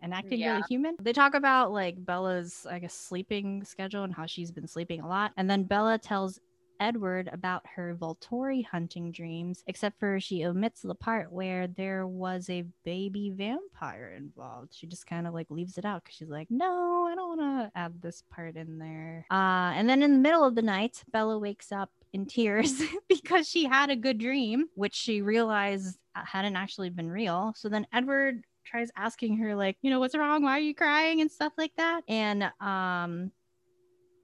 and acting Yeah. really human. They talk about like Bella's, I guess, sleeping schedule and how she's been sleeping a lot. And then Bella tells Edward about her Volturi hunting dreams, except for she omits the part where there was a baby vampire involved. She just kind of like leaves it out because she's like, no, I don't want to add this part in there. Uh, and then in the middle of the night, Bella wakes up in tears because she had a good dream, which she realized uh, hadn't actually been real. So then Edward tries asking her like you know what's wrong why are you crying and stuff like that and um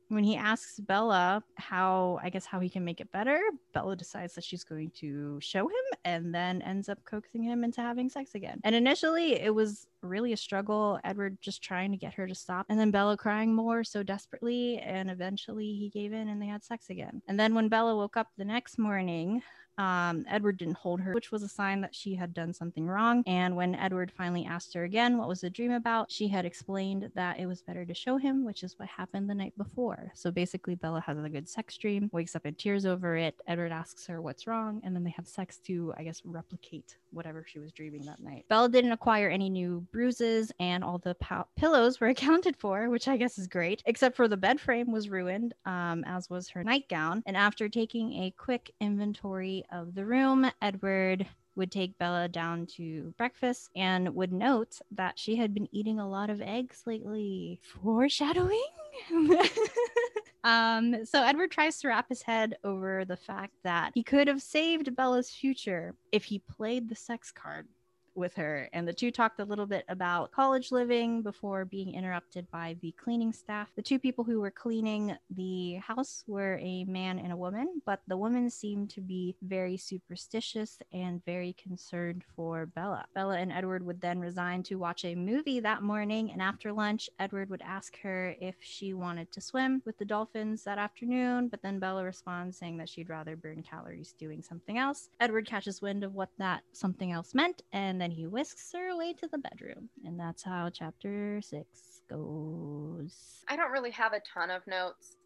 when he asks Bella how, I guess, how he can make it better, Bella decides that she's going to show him and then ends up coaxing him into having sex again. And initially, it was really a struggle. Edward just trying to get her to stop, and then Bella crying more so desperately. And eventually, he gave in and they had sex again. And then when Bella woke up the next morning, um, Edward didn't hold her, which was a sign that she had done something wrong. And when Edward finally asked her again what was the dream about, she had explained that it was better to show him, which is what happened the night before. So basically, Bella has a good sex dream, wakes up in tears over it. Edward asks her what's wrong, and then they have sex to, I guess, replicate whatever she was dreaming that night. Bella didn't acquire any new bruises, and all the pow- pillows were accounted for, which I guess is great, except for the bed frame was ruined, um, as was her nightgown. And after taking a quick inventory of the room, Edward would take Bella down to breakfast and would note that she had been eating a lot of eggs lately. Foreshadowing? um, so Edward tries to wrap his head over the fact that he could have saved Bella's future if he played the sex card with her. And the two talked a little bit about college living before being interrupted by the cleaning staff. The two people who were cleaning the house were a man and a woman, but the woman seemed to be very superstitious and very concerned for Bella. Bella and Edward would then resign to watch a movie that morning, and after lunch, Edward would ask her if she wanted to swim with the dolphins that afternoon, but then Bella responds saying that she'd rather burn calories doing something else. Edward catches wind of what that something else meant, and then he whisks her away to the bedroom. And that's how chapter six goes. I don't really have a ton of notes.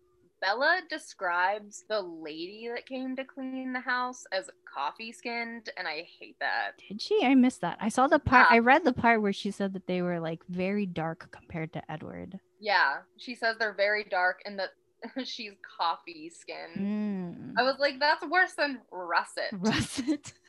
Bella describes the lady that came to clean the house as coffee skinned, and I hate that. Did she? I missed that. I saw the part, Yeah. I read the part where she said that they were like very dark compared to Edward. Yeah, she says they're very dark and that she's coffee skinned. Mm. I was like, that's worse than russet. Russet.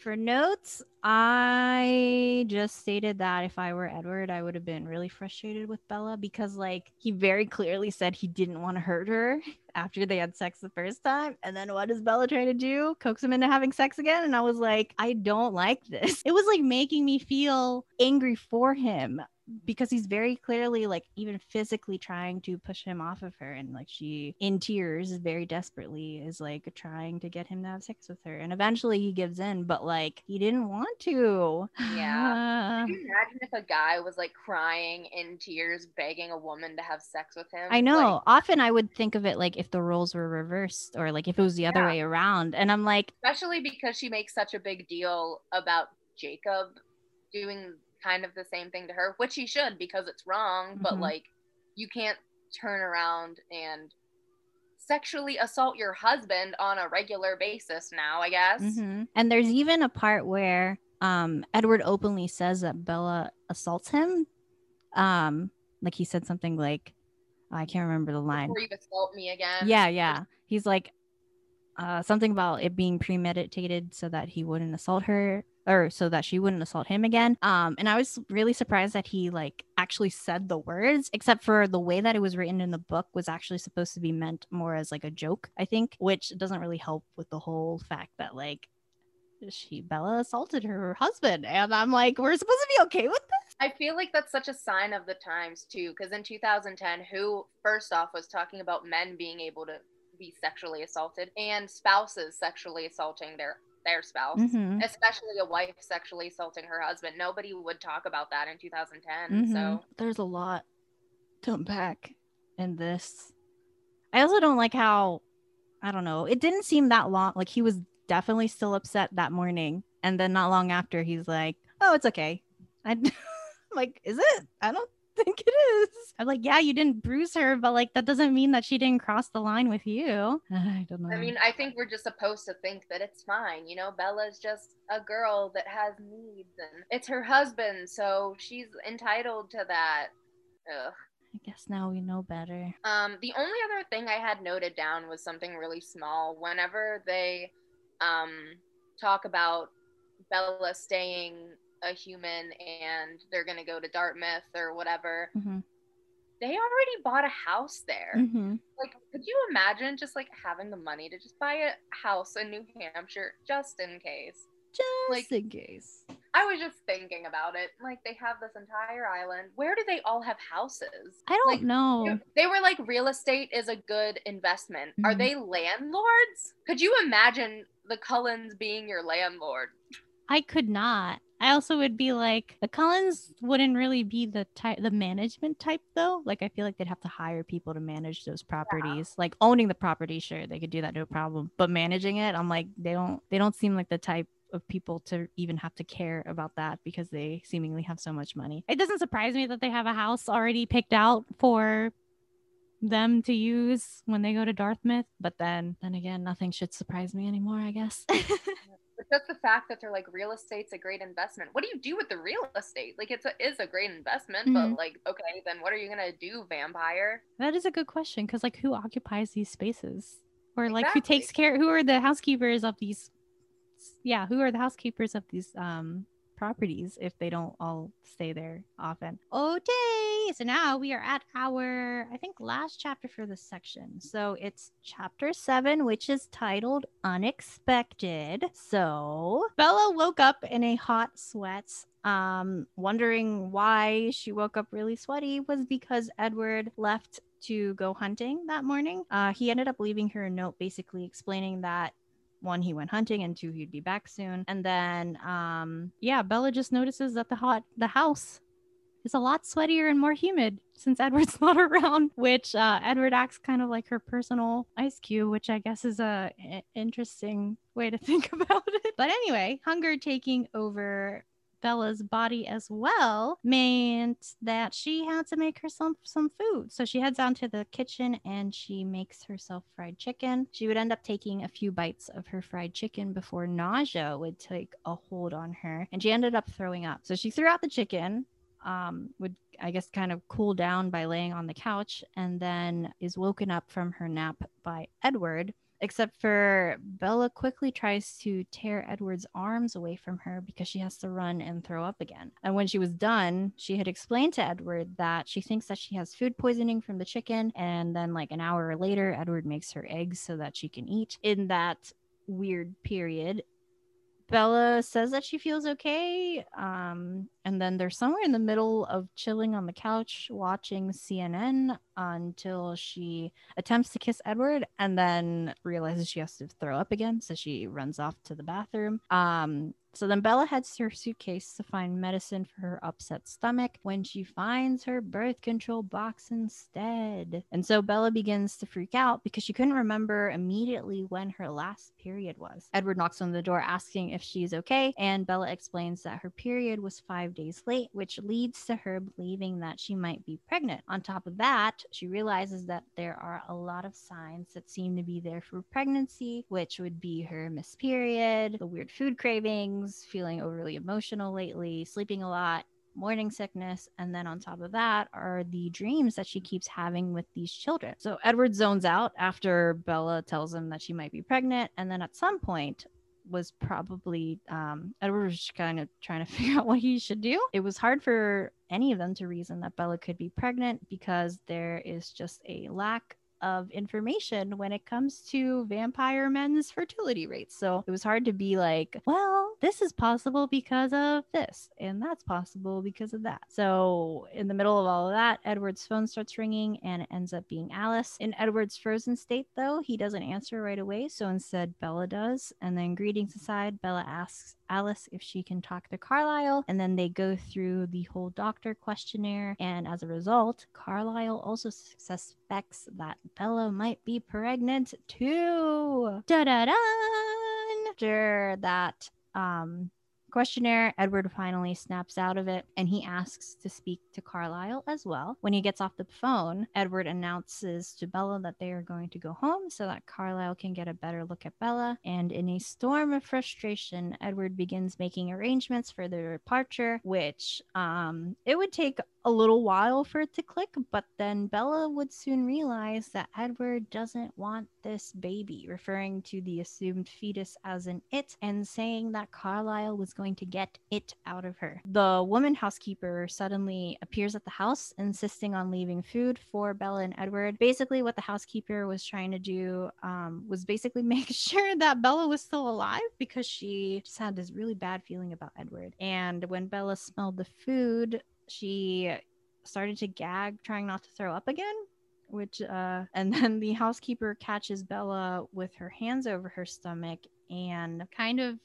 For notes, I just stated that if I were Edward, I would have been really frustrated with Bella because, like, he very clearly said he didn't want to hurt her after they had sex the first time. And then what does Bella try to do? Coax him into having sex again. And I was like, I don't like this. It was like making me feel angry for him because he's very clearly like even physically trying to push him off of her and like she in tears very desperately is like trying to get him to have sex with her and eventually he gives in but like he didn't want to Yeah. Can you imagine if a guy was like crying in tears, begging a woman to have sex with him? I know. Like, Often I would think of it like if the roles were reversed or like if it was the other Yeah. way around. And I'm like, especially because she makes such a big deal about Jacob doing kind of the same thing to her, which he should because it's wrong, but Mhm. like you can't turn around and sexually assault your husband on a regular basis now, I guess. mhm. and there's even a part where um Edward openly says that Bella assaults him. Um, like he said something like, I can't remember the line. Before you assault me again. yeah yeah he's like uh something about it being premeditated so that he wouldn't assault her or so that she wouldn't assault him again. Um and i was really surprised that he like actually said the words except for the way that it was written in the book was actually supposed to be meant more as like a joke i think which doesn't really help with the whole fact that like she bella assaulted her husband. And i'm like we're supposed to be okay with this? I feel like that's such a sign of the times too, because in 2010, who first off was talking about men being able to be sexually assaulted and spouses sexually assaulting their their spouse, Mhm. especially a wife sexually assaulting her husband. Nobody would talk about that in 2010. Mhm. So there's a lot to unpack in this. I also don't like how I don't know. It didn't seem that long. Like he was definitely still upset that morning, and then not long after, he's like, "Oh, it's okay." I like, "Is it? I don't think it is." I'm like, "Yeah, you didn't bruise her, but like that doesn't mean that she didn't cross the line with you." I don't know. I mean, I think we're just supposed to think that it's fine. You know, Bella's just a girl that has needs, and it's her husband, so she's entitled to that. Ugh. I guess now we know better. Um, the only other thing I had noted down was something really small. Whenever they um, talk about Bella staying a human and they're gonna go to Dartmouth or whatever, Mhm. they already bought a house there. hmm Like, could you imagine just like having the money to just buy a house in New Hampshire just in case? Just Like- in case. I was just thinking about it. Like, they have this entire island. Where do they all have houses? I don't Like, know. They were like, real estate is a good investment. Are Mhm. they landlords? Could you imagine the Cullens being your landlord? I could not. I also would be like the Cullens wouldn't really be the type the management type though. Like I feel like they'd have to hire people to manage those properties. Like owning the property, sure, they could do that no problem. But managing it, I'm like they don't they don't seem like the type of people to even have to care about that because they seemingly have so much money. It doesn't surprise me that they have a house already picked out for them to use when they go to Dartmouth, but then then again, nothing should surprise me anymore, I guess. But just the fact that they're like, real estate's a great investment. What do you do with the real estate? Like, it's a, is a great investment, Mhm. but like, okay, then what are you gonna do, vampire? That is a good question because, like, who occupies these spaces, or like who takes care? Who are the housekeepers of these? Yeah, who are the housekeepers of these um properties if they don't all stay there often? So now we are at our I think last chapter for this section. So it's chapter seven, which is titled "Unexpected." So Bella woke up in a hot sweat Um, wondering why she woke up really sweaty was because Edward left to go hunting that morning. Uh, he ended up leaving her a note basically explaining that one he went hunting and two he'd be back soon and then um yeah bella just notices that the hot the house is a lot sweatier and more humid since Edward's not around, which uh, Edward acts kind of like her personal ice cube, which I guess is a, a interesting way to think about it. But anyway, hunger taking over Bella's body as well meant that she had to make herself some food. So she heads down to the kitchen and she makes herself fried chicken. She would end up taking a few bites of her fried chicken before nausea would take a hold on her and she ended up throwing up. So she threw out the chicken, um, would I guess kind of cool down by laying on the couch and then is woken up from her nap by Edward except for Bella quickly tries to tear Edward's arms away from her because she has to run and throw up again. And when she was done, she had explained to Edward that she thinks that she has food poisoning from the chicken. And then, like an hour later, Edward makes her eggs so that she can eat. In that weird period, Bella says that she feels okay. Um, and then they're somewhere in the middle of chilling on the couch watching CNN until she attempts to kiss Edward and then realizes she has to throw up again. So she runs off to the bathroom. Um, so then Bella heads to her suitcase to find medicine for her upset stomach when she finds her birth control box instead. And so Bella begins to freak out because she couldn't remember immediately when her last period was. Edward knocks on the door asking if she's okay, and Bella explains that her period was five days late, which leads to her believing that she might be pregnant. On top of that, she realizes that there are a lot of signs that seem to be there for pregnancy, which would be her missed period, the weird food cravings feeling overly emotional lately, sleeping a lot, morning sickness, and then on top of that are the dreams that she keeps having with these children. So Edward zones out after Bella tells him that she might be pregnant, and then at some point was probably um, Edward was kind of trying to figure out what he should do. It was hard for any of them to reason that Bella could be pregnant because there is just a lack of information when it comes to vampire men's fertility rates. So it was hard to be like, well, this is possible because of this, and that's possible because of that. So in the middle of all of that, Edward's phone starts ringing and it ends up being Alice. In Edward's frozen state, though, he doesn't answer right away. So instead, Bella does. And then, greetings aside, Bella asks Alice if she can talk to Carlisle. And then they go through the whole doctor questionnaire. And as a result, Carlisle also suspects that Bella might be pregnant too. Da da da! After that, um, questionnaire, Edward finally snaps out of it and he asks to speak to Carlisle as well. When he gets off the phone, Edward announces to Bella that they are going to go home so that Carlisle can get a better look at Bella. And in a storm of frustration, Edward begins making arrangements for their departure, which um, it would take a little while for it to click, but then Bella would soon realize that Edward doesn't want this baby, referring to the assumed fetus as an it and saying that Carlisle was going to get it out of her. The woman housekeeper suddenly appears at the house, insisting on leaving food for Bella and Edward. Basically, what the housekeeper was trying to do um, was basically make sure that Bella was still alive because she just had this really bad feeling about Edward. And when Bella smelled the food, she started to gag, trying not to throw up again. Which, uh, and then the housekeeper catches Bella with her hands over her stomach and kind of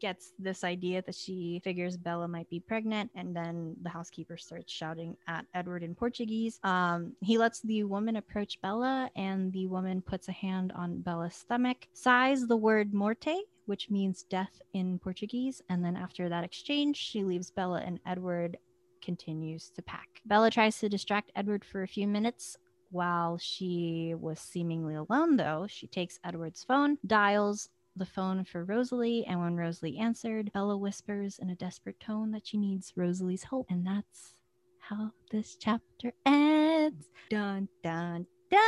gets this idea that she figures Bella might be pregnant, and then the housekeeper starts shouting at Edward in Portuguese. Um, he lets the woman approach Bella, and the woman puts a hand on Bella's stomach, sighs the word morte, which means death in Portuguese, and then after that exchange, she leaves Bella and Edward continues to pack. Bella tries to distract Edward for a few minutes. While she was seemingly alone, though, she takes Edward's phone, dials the phone for Rosalie, and when Rosalie answered, Bella whispers in a desperate tone that she needs Rosalie's help, and that's how this chapter ends. Dun dun dun.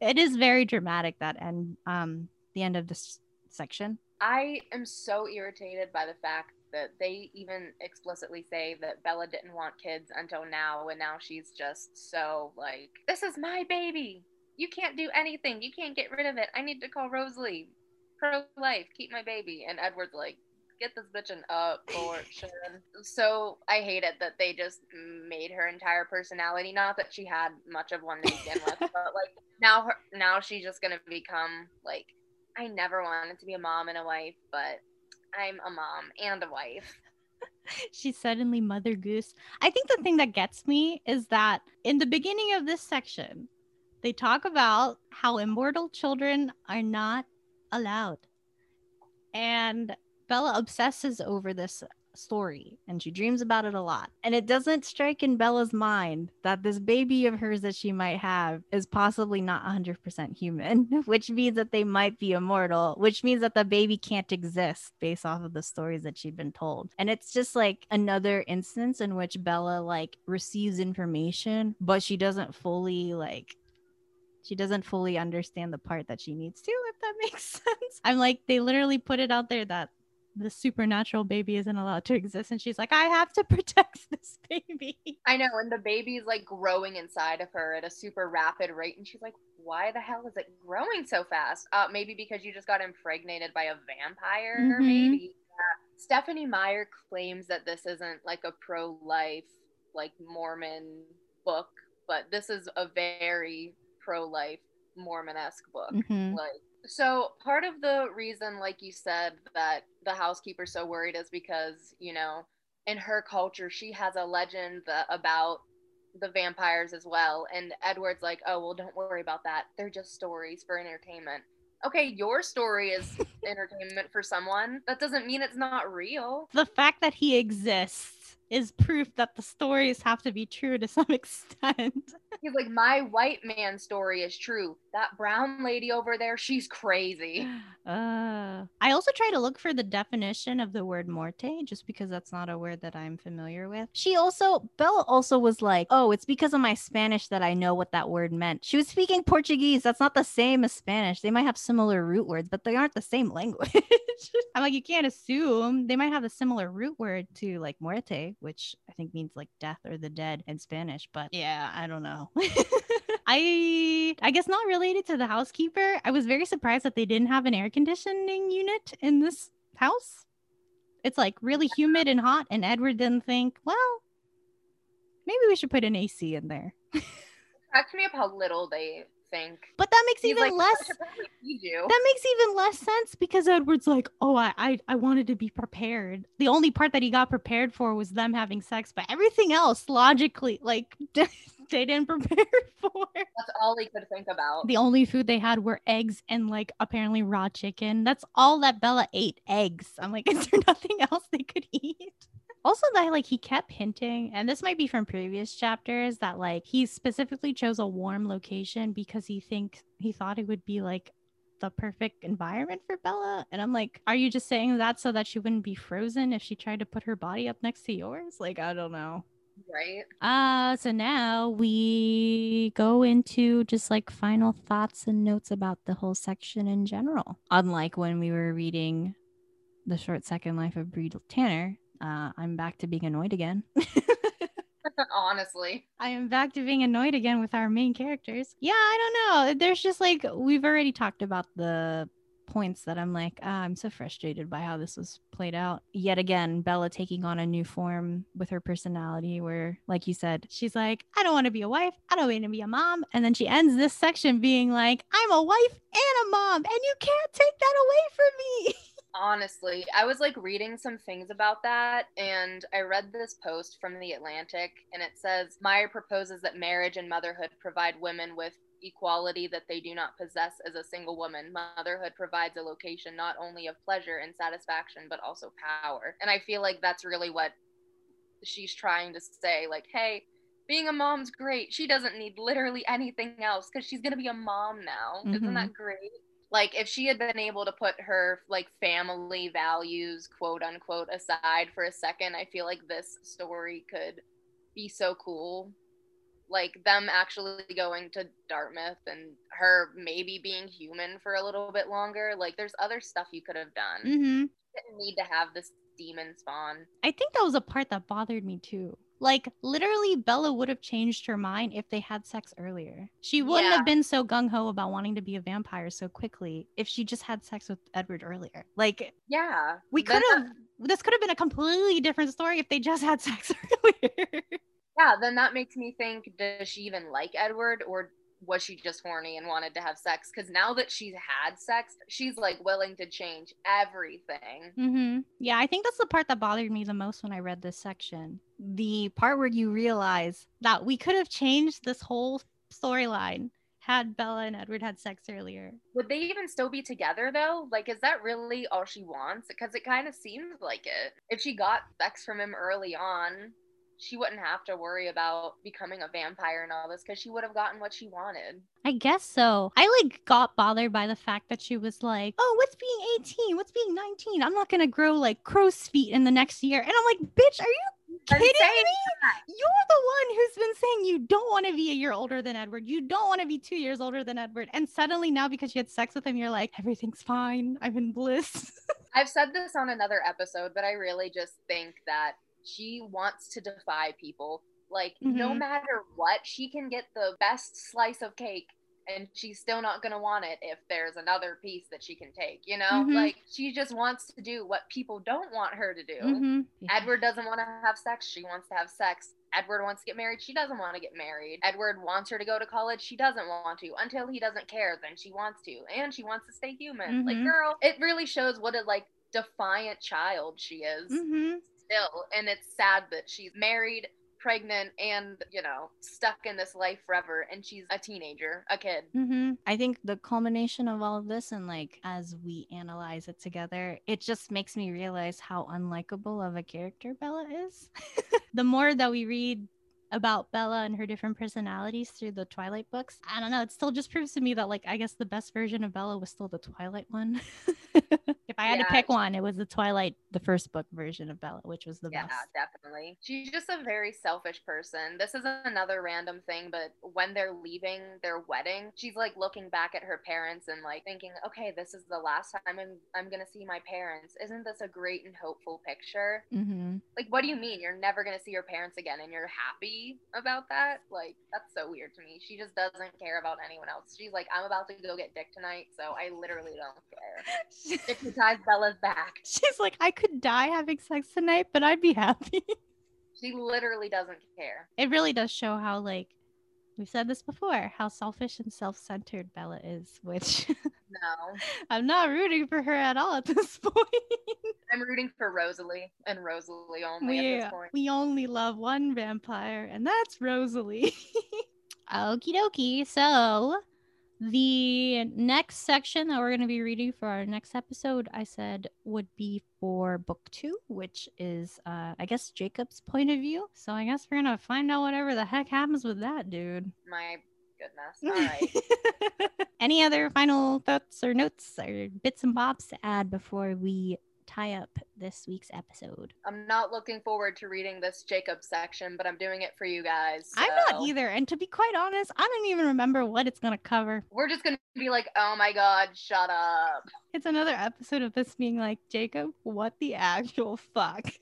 It is very dramatic that end, um, the end of this section. I am so irritated by the fact that they even explicitly say that Bella didn't want kids until now, and now she's just so like, this is my baby. You can't do anything. You can't get rid of it. I need to call Rosalie. Pro life, keep my baby. And Edward's like, get this bitch an abortion. so I hate it that they just made her entire personality. Not that she had much of one to begin with, but like now, her, now she's just gonna become like I never wanted to be a mom and a wife, but I'm a mom and a wife. She's suddenly Mother Goose. I think the thing that gets me is that in the beginning of this section, they talk about how immortal children are not allowed. And Bella obsesses over this story and she dreams about it a lot. And it doesn't strike in Bella's mind that this baby of hers that she might have is possibly not 100% human, which means that they might be immortal, which means that the baby can't exist based off of the stories that she'd been told. And it's just like another instance in which Bella like receives information, but she doesn't fully like she doesn't fully understand the part that she needs to if that makes sense i'm like they literally put it out there that the supernatural baby isn't allowed to exist and she's like i have to protect this baby i know and the baby's like growing inside of her at a super rapid rate and she's like why the hell is it growing so fast uh maybe because you just got impregnated by a vampire mm-hmm. maybe yeah. stephenie meyer claims that this isn't like a pro-life like mormon book but this is a very pro-life mormon-esque book mm-hmm. like so part of the reason like you said that the housekeeper's so worried is because you know in her culture she has a legend that, about the vampires as well and edward's like oh well don't worry about that. They're just stories for entertainment. Okay your story is entertainment for someone. That doesn't mean it's not real. The fact that he exists is proof that the stories have to be true to some extent. He's like, my white man story is true. That brown lady over there, she's crazy. Uh, I also try to look for the definition of the word morte, just because that's not a word that I'm familiar with. She also, Bella also was like, oh, it's because of my Spanish that I know what that word meant. She was speaking Portuguese. That's not the same as Spanish. They might have similar root words, but they aren't the same language. I'm like, you can't assume they might have a similar root word to like muerte, which I think means like death or the dead in Spanish. But yeah, I don't know. I I guess not related to the housekeeper. I was very surprised that they didn't have an air conditioning unit in this house. It's like really humid and hot, and Edward didn't think, well, maybe we should put an AC in there. Cracks me up how little they think. But that makes He's even like, less. That makes even less sense because Edward's like, oh, I, I I wanted to be prepared. The only part that he got prepared for was them having sex, but everything else logically, like they didn't prepare for. That's all he could think about. The only food they had were eggs and like apparently raw chicken. That's all that Bella ate. Eggs. I'm like, is there nothing else they could eat? Also that like he kept hinting and this might be from previous chapters that like he specifically chose a warm location because he thinks he thought it would be like the perfect environment for Bella. And I'm like, are you just saying that so that she wouldn't be frozen if she tried to put her body up next to yours? Like, I don't know. Right. Uh so now we go into just like final thoughts and notes about the whole section in general. Unlike when we were reading the short second life of Bree Tanner, uh, I'm back to being annoyed again. Honestly, I am back to being annoyed again with our main characters. Yeah, I don't know. There's just like we've already talked about the points that I'm like, ah, I'm so frustrated by how this was played out. Yet again, Bella taking on a new form with her personality, where, like you said, she's like, I don't want to be a wife. I don't want to be a mom. And then she ends this section being like, I'm a wife and a mom, and you can't take that away from me. honestly i was like reading some things about that and i read this post from the atlantic and it says meyer proposes that marriage and motherhood provide women with equality that they do not possess as a single woman. Motherhood provides a location not only of pleasure and satisfaction but also power. And i feel like that's really what she's trying to say like hey being a mom's great. She doesn't need literally anything else because she's gonna be a mom now. Mm-hmm. isn't that great like if she had been able to put her like family values quote unquote aside for a second i feel like this story could be so cool. Like them actually going to dartmouth and her maybe being human for a little bit longer like there's other stuff you could have done. Mm-hmm. didn't need to have this demon spawn. I think that was a part that bothered me too Like literally, Bella would have changed her mind if they had sex earlier. She wouldn't Yeah. have been so gung ho about wanting to be a vampire so quickly if she just had sex with Edward earlier. Like Yeah. we could have. This could have been a completely different story if they just had sex earlier. Yeah, then that makes me think does she even like Edward or was she just horny and wanted to have sex? Because now that she's had sex, she's like willing to change everything. hmm Yeah, I think that's the part that bothered me the most when I read this section. The part where you realize that we could have changed this whole storyline had Bella and Edward had sex earlier. Would they even still be together though? Like, is that really all she wants? Because it kind of seems like it. If she got sex from him early on, she wouldn't have to worry about becoming a vampire and all this because she would have gotten what she wanted. I guess so. I like got bothered by the fact that she was like, "Oh, what's being 18? What's being 19? I'm not going to grow like crow's feet in the next year." And I'm like, "Bitch, are you kidding me? that. You're the one who's been saying you don't want to be a year older than Edward. You don't want to be 2 years older than Edward." And suddenly now because you had sex with him, you're like, "Everything's fine. I'm in bliss." I've said this on another episode, but I really just think that she wants to defy people. Like, no Mhm. matter what, she can get the best slice of cake and she's still not going to want it if there's another piece that she can take, you know? Mhm. Like, she just wants to do what people don't want her to do. Mhm. Edward doesn't want to have sex. She wants to have sex. Edward wants to get married. She doesn't want to get married. Edward wants her to go to college. She doesn't want to until he doesn't care. Then she wants to, and she wants to stay human. Like, Mhm. girl, it really shows what a like defiant child she is Mhm. still. And it's sad that she's married, pregnant, and you know stuck in this life forever. And she's a teenager, a kid. hmm I think the culmination of all of this, and like as we analyze it together, it just makes me realize how unlikable of a character Bella is. the more that we read about Bella and her different personalities through the Twilight books, I don't know. It still just proves to me that, like, I guess the best version of Bella was still the Twilight one. if I had Yeah, to pick one, it was the Twilight, the first book version of Bella, which was the yeah, best. definitely. She's just a very selfish person. This is another random thing, but when they're leaving their wedding, she's like looking back at her parents and like thinking, okay, this is the last time I'm, I'm gonna see my parents. Isn't this a great and hopeful picture? Mm-hmm. Like, what do you mean you're never gonna see your parents again and you're happy about that? Like, that's so weird to me. She just doesn't care about anyone else. She's like, I'm about to go get dick tonight, so I literally don't care. Hypnotize Bella's back. She's like, I could die having sex tonight, but I'd be happy. She literally doesn't care. it really does show how like we've said this before how selfish and self-centered bella is which No. i'm not rooting for her at all at this point I'm rooting for Rosalie and Rosalie only we, at this point. we only love one vampire and that's rosalie okie dokie so the next section that we're going to be reading for our next episode i said would be for book two which is uh i guess jacob's point of view so i guess we're gonna find out whatever the heck happens with that dude My goodness. All right. Any other final thoughts or notes or bits and bobs to add before we tie up this week's episode? I'm not looking forward to reading this Jacob section, but I'm doing it for you guys. I'm not either. And to be quite honest, I don't even remember what it's going to cover. We're just gonna be like, oh my god, shut up. It's another episode of this being like, Jacob, what the actual fuck?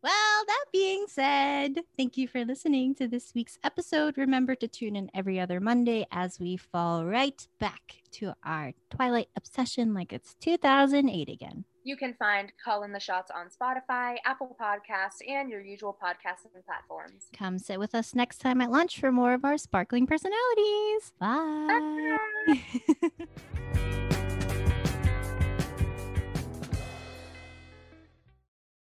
Well, that being said, thank you for listening to this week's episode. Remember to tune in every other Monday as we fall right back to our Twilight obsession like it's 2008 again. You can find Calling the Shots on Spotify, Apple Podcasts, and your usual podcasting platforms. Come sit with us next time at lunch for more of our sparkling personalities. Bye. Bye.